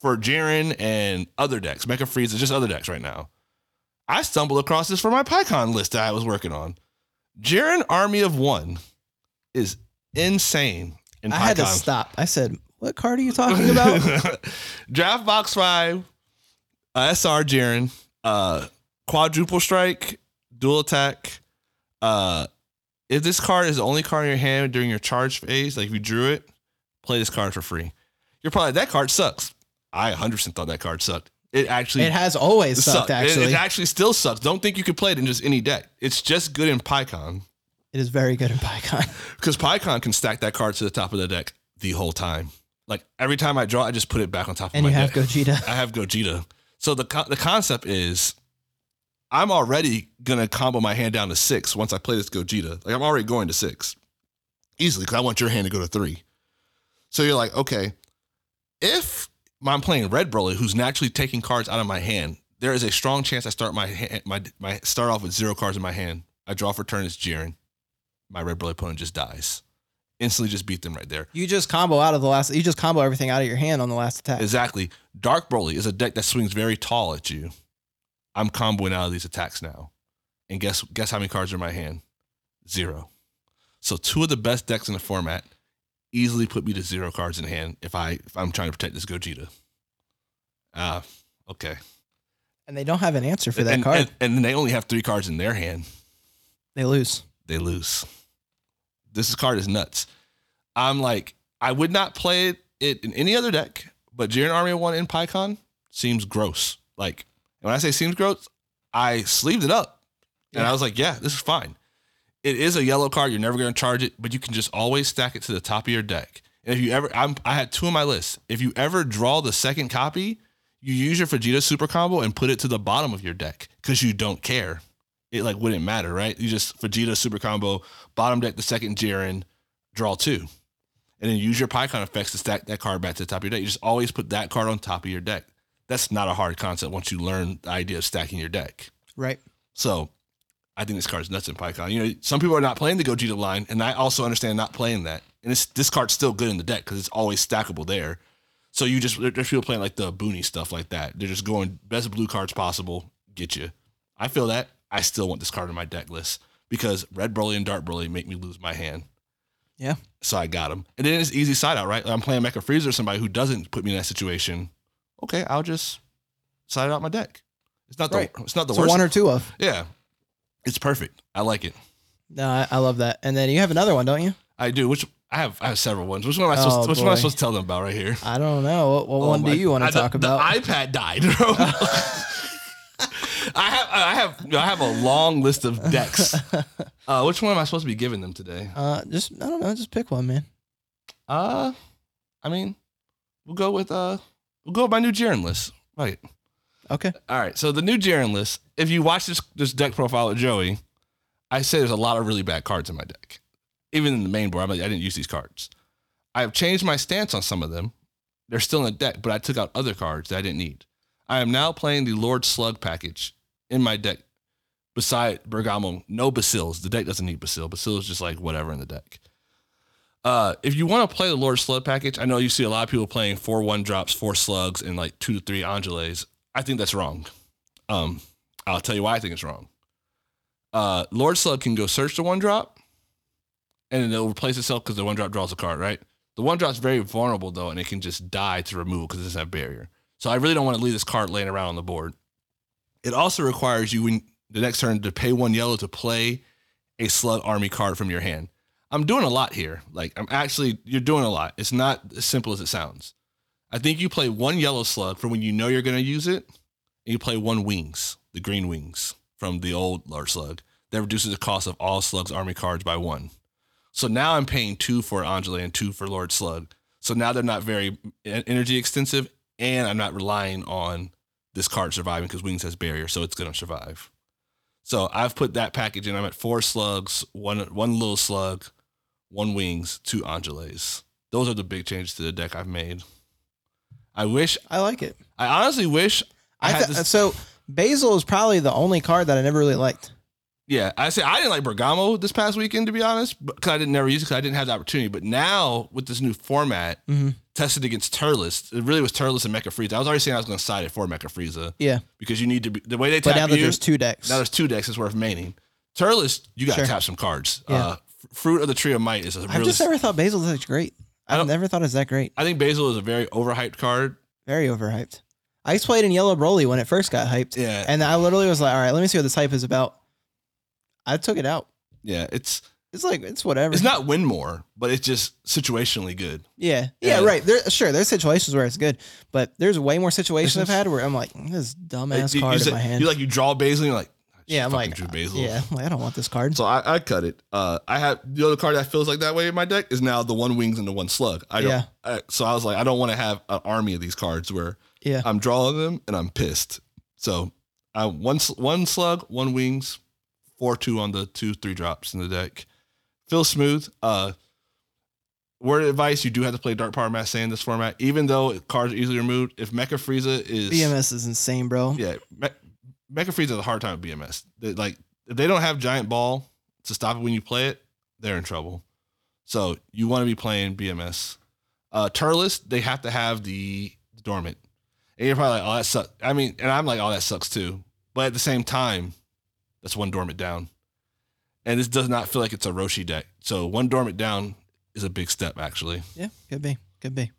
for Jiren and other decks, Mecha Frieza, is just other decks right now. I stumbled across this for my PyCon list that I was working on. Jiren Army of One is insane in I had to stop. I said, "What card are you talking about?" Draft box five, uh, SR Jiren, uh, quadruple strike, dual attack. Uh, if this card is the only card in your hand during your charge phase, like if you drew it, play this card for free. You're probably that card sucks. I 100% thought that card sucked. It actually it has always sucked. sucked. It- Actually, it, actually still sucks. Don't think you could play it in just any deck. It's just good in PyCon it is very good in PyCon. because PyCon can stack that card to the top of the deck the whole time. Like every time I draw, I just put it back on top of And my you have deck. Gogeta. I have Gogeta. So the co- the concept is, I'm already gonna combo my hand down to six once I play this Gogeta. Like I'm already going to six easily because I want your hand to go to three. So you're like, okay, if I'm playing Red Broly, who's naturally taking cards out of my hand, there is a strong chance I start my hand, my my start off with zero cards in my hand. I draw for turn. It's Jiren. My Red Broly opponent just dies. Instantly, just beat them right there. You just combo out of the last. You just combo everything out of your hand on the last attack. Exactly. Dark Broly is a deck that swings very tall at you. I'm comboing out of these attacks now. And guess guess how many cards are in my hand? Zero. So two of the best decks in the format easily put me to zero cards in hand if I if I'm trying to protect this Gogeta. Ah, okay. and they don't have an answer for that and, card. And, and they only have three cards in their hand. they lose. They lose. This card is nuts. I'm like, I would not play it, in any other deck, but Jiren Army One in PyCon seems gross. Like, when I say seems gross, I sleeved it up. And I was like, yeah, this is fine. It is a yellow card. You're never going to charge it, but you can just always stack it to the top of your deck. And if you ever, I'm, I had two on my list. If you ever draw the second copy, you use your Vegeta super combo and put it to the bottom of your deck because you don't care. It like wouldn't matter, right? You just Vegeta super combo, bottom deck the second Jiren, draw two. And then use your PyCon effects to stack that card back to the top of your deck. You just always put that card on top of your deck. That's not a hard concept once you learn the idea of stacking your deck. Right. So I think this card's nuts in PyCon. You know, some people are not playing the Gogeta line, and I also understand not playing that. And it's, this card's still good in the deck because it's always stackable there. So you just there's people playing like the boony stuff like that. They're just going best blue cards possible, get you. I feel that. I still want this card in my deck list because Red Broly and Dark Broly make me lose my hand. Yeah. So I got him. And then it's easy side out, right? I'm playing Mecha Frieza, somebody who doesn't put me in that situation. Okay, I'll just side out my deck. It's not the Right. it's not the so worst. one or two of. Yeah. It's perfect. I like it. No, I, I love that. And then you have another one, don't you? I do. Which I have. I have several ones. Which one am I supposed? Oh, which one am I supposed to tell them about right here? I don't know. What, what Oh one my- do you want to the- talk the about? iPad died, bro. I have. I have. I have a long list of decks. Uh, which one am I supposed to be giving them today? uh, just I don't know. Just pick one, man. Uh, I mean, we'll go with uh, we'll go with my new Jiren list. Right. Okay. All right. So the new Jiren list. If you watch this this deck profile of Joey, I say there's a lot of really bad cards in my deck. Even in the main board, I'm like, I didn't use these cards. I have changed my stance on some of them. They're still in the deck, but I took out other cards that I didn't need. I am now playing the Lord Slug package in my deck. Beside Bergamo, no Basils. The deck doesn't need Basil. Basil is just like whatever in the deck. Uh, if you want to play the Lord Slug package, I know you see a lot of people playing four one drops, four slugs, and like two to three Angeles. I think that's wrong. Um, I'll tell you why I think it's wrong. Uh, Lord Slug can go search the one drop, and it'll replace itself because the one drop draws a card, right? The one drop's very vulnerable though, and it can just die to remove because it doesn't have barrier. So I really don't want to leave this card laying around on the board. It also requires you when the next turn to pay one yellow to play a slug army card from your hand. I'm doing a lot here. Like I'm actually you're doing a lot. It's not as simple as it sounds. I think you play one yellow slug for when you know you're going to use it, and you play one wings, the green wings from the old large slug. That reduces the cost of all slugs army cards by one. So now I'm paying two for Angela and two for Lord Slug. So now they're not very energy extensive, and I'm not relying on this card surviving because Wings has barrier, so it's going to survive. So I've put that package in. I'm at four slugs, one one little slug, one wings, two Angeles. Those are the big changes to the deck I've made. I wish, I like it. I honestly wish I, I had th- this. so Basil is probably the only card that I never really liked. Yeah, I say I didn't like Bergamo this past weekend to be honest, because I didn't never use it because I didn't have the opportunity. But now with this new format, Mhm. tested against Turles, it really was Turles and Mecha Frieza. I was already saying I was going to side it for Mecha Frieza Yeah, because you need to be the way they but tap now that you. there's two decks, now there's two decks. It's worth remaining. Turles, you got to Sure. tap some cards. Yeah. Uh, Fruit of the Tree of Might is a I've just never thought Basil was that great. I've never thought it was that great. I think Basil is a very overhyped card. Very overhyped. I used to in Yellow Broly when it first got hyped, Yeah, and I literally was like, "All right, let me see what this hype is about." I took it out. yeah. It's It's like it's whatever. it's not win more, but it's just situationally good. Yeah, yeah, Yeah. right. There, sure, there's situations where it's good, but there's way more situations I've had where I'm like, this dumbass you, card you in my hand. You like you draw Basil, and you're like, yeah, I'm like, drew Basil. yeah, I'm like, I don't want this card. So I, I cut it. Uh, I have the other card that feels like that way in my deck is now the one wings and the one slug. I don't. Yeah. I, so I was like, I don't want to have an army of these cards where Yeah, I'm drawing them and I'm pissed. So I one one slug, one wings, four two on the two three drops in the deck. Feels smooth. Uh, word of advice: you do have to play Dark Power Mass in this format, even though cards are easily removed. If Mecha Frieza is BMS is insane, bro. yeah, Me- Mecha Frieza has a hard time with BMS. They, like if they don't have giant ball to stop it when you play it, they're in trouble. So you want to be playing BMS. Uh Turles, they have to have the dormant. And you're probably like, oh that sucks. I mean, and I'm like, oh that sucks too. But at the same time, that's one dormant down. And this does not feel like it's a Roshi deck. So one dormant down is a big step actually. Yeah, could be, could be.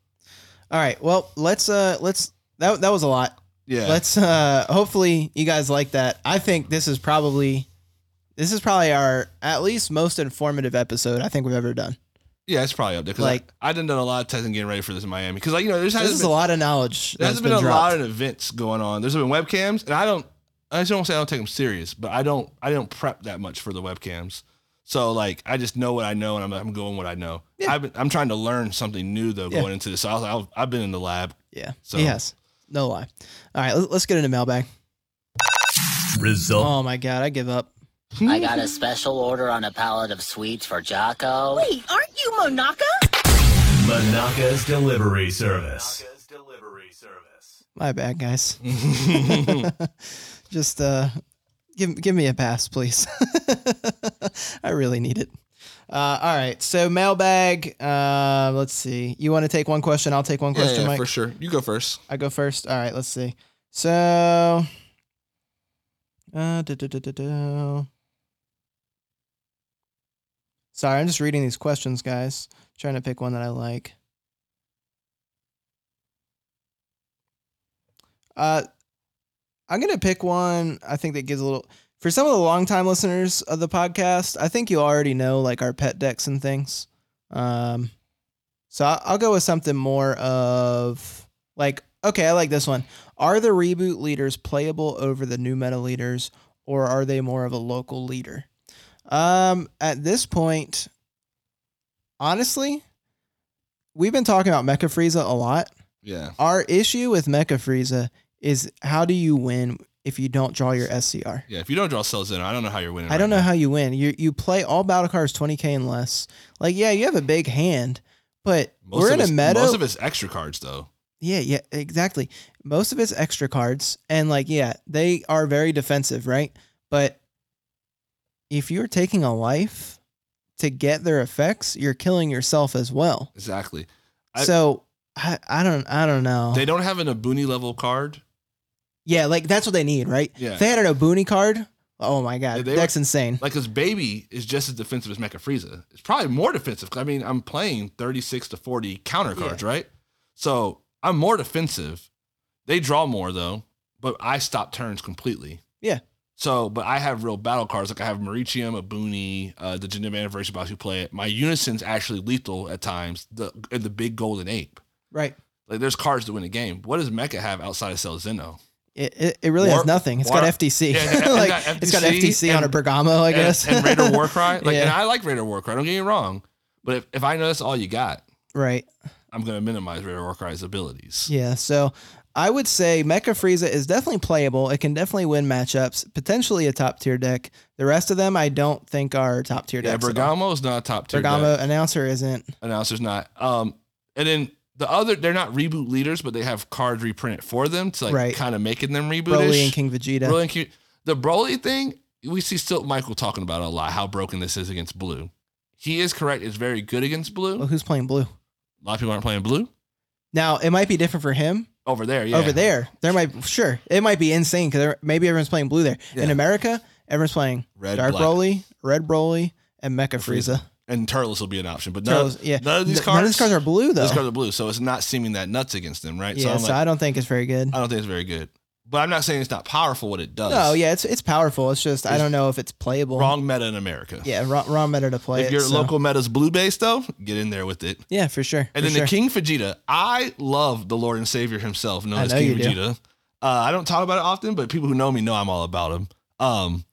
All right, well, let's uh, let's that that was a lot. Yeah. Let's uh, hopefully you guys like that. I think this is probably this is probably our at least most informative episode I think we've ever done. Yeah, it's probably up there. Cause Like- like I, I done done a lot of testing getting ready for this in Miami. Cause like, you know, there's This is a lot of knowledge. There's that's been, a dropped. lot of events going on. There's been webcams, and I don't. I just don't say I don't take them serious, but I don't. I don't prep that much for the webcams. So like, I just know what I know, and I'm, I'm going what I know. Yeah. I've been, I'm trying to learn something new though Yeah. going into this. So I was, I was, I've been in the lab. Yeah. So- Yes. No lie. All right, let- let's get into mailbag. Result. Oh my god, I give up. I got a special order on a pallet of sweets for Jocko. Wait, aren't you Monaka? Monaka's delivery service. Monaka's delivery service. My bad, guys. Just uh give give me a pass, please. I really need it. Uh, all right, so mailbag. Uh, let's see. You want to take one question? I'll take one Yeah, question, yeah, Mike. for sure. You go first. I go first. All right, let's see. So, uh, duh, duh, duh, duh, duh. Sorry, I'm just reading these questions, guys. Trying to pick one that I like. Uh, I'm gonna pick one. I think that gives a little. for some of the longtime listeners of the podcast, I think you already know like our pet decks and things. Um, so I- I'll go with something more of like, okay, I like this one. Are the reboot leaders playable over the new meta leaders, or are they more of a local leader? Um, at this point, honestly, we've been talking about Mecha Frieza a lot. Yeah. Our issue with Mecha Frieza is how do you win if you don't draw your SCR? Yeah. If you don't draw Cell Xeno, I don't know how you're winning. I don't know now. how you win. You you play all battle cards 20k and less. Like yeah, you have a big hand, but Most we're in a meta. Most of it's extra cards though. yeah, yeah, exactly. Most of it's extra cards, and like yeah, they are very defensive, right? But if you're taking a life to get their effects, you're killing yourself as well. Exactly. I- so I, I don't I don't know. They don't have an Obuni level card. yeah, like that's what they need, right? Yeah. If they had an Obuni card, oh my god, Yeah, that's were- insane. Like his baby is just as defensive as Mecha Frieza. It's probably more defensive. I mean, I'm playing 36 to 40 counter cards, right? So I'm more defensive. They draw more though, but I stop turns completely. Yeah. So, but I have real battle cards. Like I have Murichim, Obuni, uh, the Janemba Anniversary box who play it. My Unison's actually lethal at times. The the big golden ape. Right. Like there's cards to win a game. What does Mecha have outside of Cell Xeno? It, it, it really War- has nothing. It's War- got FTC. Yeah, like, got it's got FTC FTC on a Bergamo, I and- guess. And, Raider Warcry. Like, Yeah. and I like Raider Warcry. Don't get me wrong. But if, if I know that's all you got, right. I'm going to minimize Raider Warcry's abilities. Yeah. So I would say Mecha Frieza is definitely playable. It can definitely win matchups, potentially a top tier deck. The rest of them, I don't think are top tier Yeah, decks. Bergamo is not a top tier. Bergamo deck. announcer isn't. Announcer's not. Um, and then the other, they're not reboot leaders, but they have cards reprinted for them to like Right. kind of making them Broly and King Vegeta. Broly and King- The Broly thing, we see still Michael talking about it a lot, how broken this is against blue. He is correct. It's very good against blue. Well, who's playing blue? A lot of people aren't playing blue Now it might be different for him over there. Yeah. over there. There might sure it might be insane because maybe everyone's playing blue there. In America, everyone's playing Red, Dark black. Broly, Red Broly, and Mecha Frieza. And Turles will be an option, but none, Turles, yeah, none of these cards. None of these cards are blue though. These cards are blue, so it's not seeming that nuts against them, right? so yeah, I'm so like, I don't think it's very good. I don't think it's very good. But I'm not saying it's not powerful what it does. No, yeah, it's it's powerful. It's just I don't know if it's playable. Wrong meta in America. Yeah, wrong, wrong meta to play if it. your so- local meta's blue based though, get in there with it. yeah, for sure. And for then sure. the King Vegeta. I love the Lord and Savior himself, known I as know King. Vegeta. Uh, I don't talk about it often, but people who know me know I'm all about him. Um,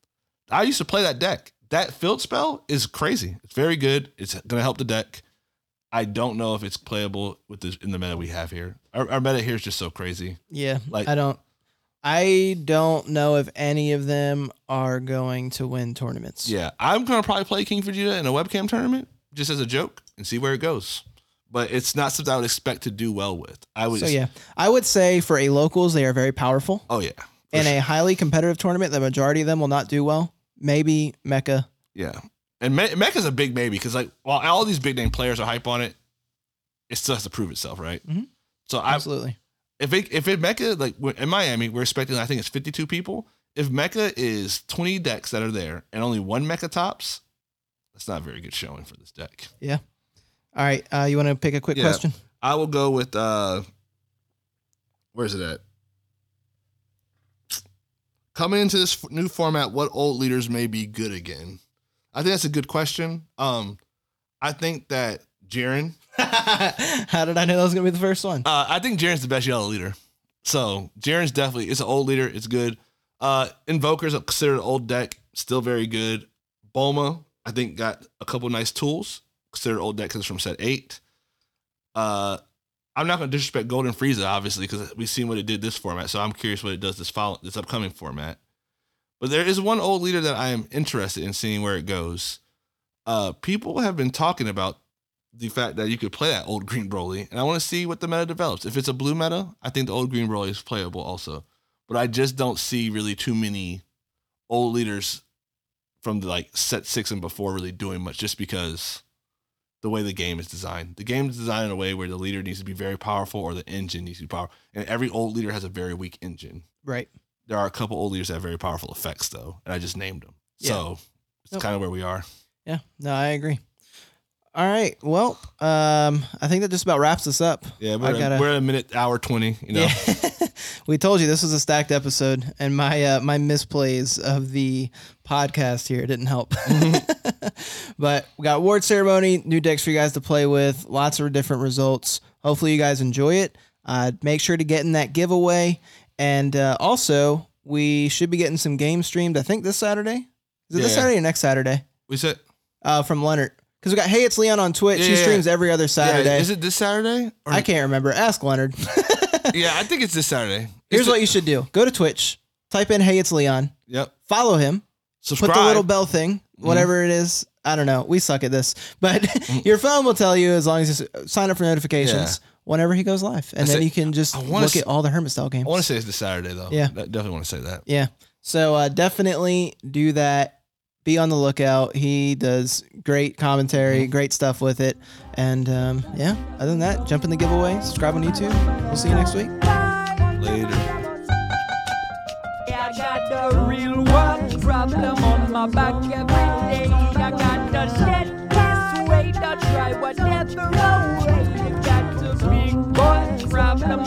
I used to play that deck. That field spell is crazy. It's very good. It's to help the deck. I don't know if it's playable with this in the meta we have here. Our, our meta here is just so crazy. yeah, like- I don't. I don't know if any of them are going to win tournaments. Yeah, I'm gonna probably play King Vegeta in a webcam tournament just as a joke and see where it goes. But it's not something I would expect to do well with. I would. So yeah, I would say for a locals they are very powerful. Oh yeah. In sure. a highly competitive tournament, the majority of them will not do well. Maybe Mecha. Yeah, and Me- Mecha's a big maybe because like while all these big name players are hype on it, it still has to prove itself, right? Mhm. So I Absolutely. If it if it Mecha like in Miami, we're expecting I think it's 52 people. If Mecha is 20 decks that are there and only one Mecha tops, that's not a very good showing for this deck. Yeah. All right. Uh, you want to pick a quick Yeah. question? I will go with uh where's it at? Coming into this new format, what old leaders may be good again? I think that's a good question. Um, I think that Jiren, How did I know that was gonna be the first one? uh, I think Jiren's the best yellow leader. So Jiren's definitely it's an old leader. It's good. Uh, Invoker's considered an old deck, still very good. Bulma, I think, got a couple nice tools. Considered old deck because it's from set eight. Uh, I'm not to disrespect Golden Frieza, obviously, because we've seen what it did this format. So I'm curious what it does this follow this upcoming format. But there is one old leader that I am interested in seeing where it goes. Uh, people have been talking about the fact that you could play that old green Broly, and I want to see what the meta develops. If it's a blue meta, I think the old green Broly is playable also. But I just don't see really too many old leaders from the like set six and before really doing much, just because the way the game is designed. The game is designed in a way where the leader needs to be very powerful or the engine needs to be powerful. And every old leader has a very weak engine. Right. There are a couple old leaders that have very powerful effects though, and I just named them. Yeah. So it's Nope. kind of where we are. Yeah. No, I agree. All right. Well, um, I think that just about wraps us up. Yeah, we're, gotta- we're at a minute, hour twenty. You know, Yeah. we told you this was a stacked episode, and my uh, my misplays of the podcast here didn't help. but we got award ceremony, new decks for you guys to play with, lots of different results. Hopefully, you guys enjoy it. Uh, make sure to get in that giveaway, and uh, also we should be getting some games streamed. I think this Saturday. Is it this Yeah. Saturday or next Saturday? We said Uh, from Leonard. Because we got Hey, it's Leon on Twitch. Yeah, he yeah, streams every other Saturday. Yeah, is it this Saturday? Or- I can't remember. Ask Leonard. Yeah, I think it's this Saturday. Here's what you should do: go to Twitch, type in "Hey, it's Leon," Yep. follow him, Subscribe. put the little bell thing, Mm-hmm. whatever it is. I don't know. We suck at this, but your phone will tell you as long as you sign up for notifications whenever he goes live, and I then say- you can just look wanna at all the Hermit style games. I want to say it's this Saturday though. Yeah. I definitely want to say that. Yeah. So uh, definitely do that. Be on the lookout. He does great commentary, Mm-hmm. great stuff with it. And um, yeah, other than that, jump in the giveaway, subscribe on YouTube. We'll see you next week. Later. I got the real world problem on my back every day. I got the shed this way, I try whatever way. You got the big boy problem,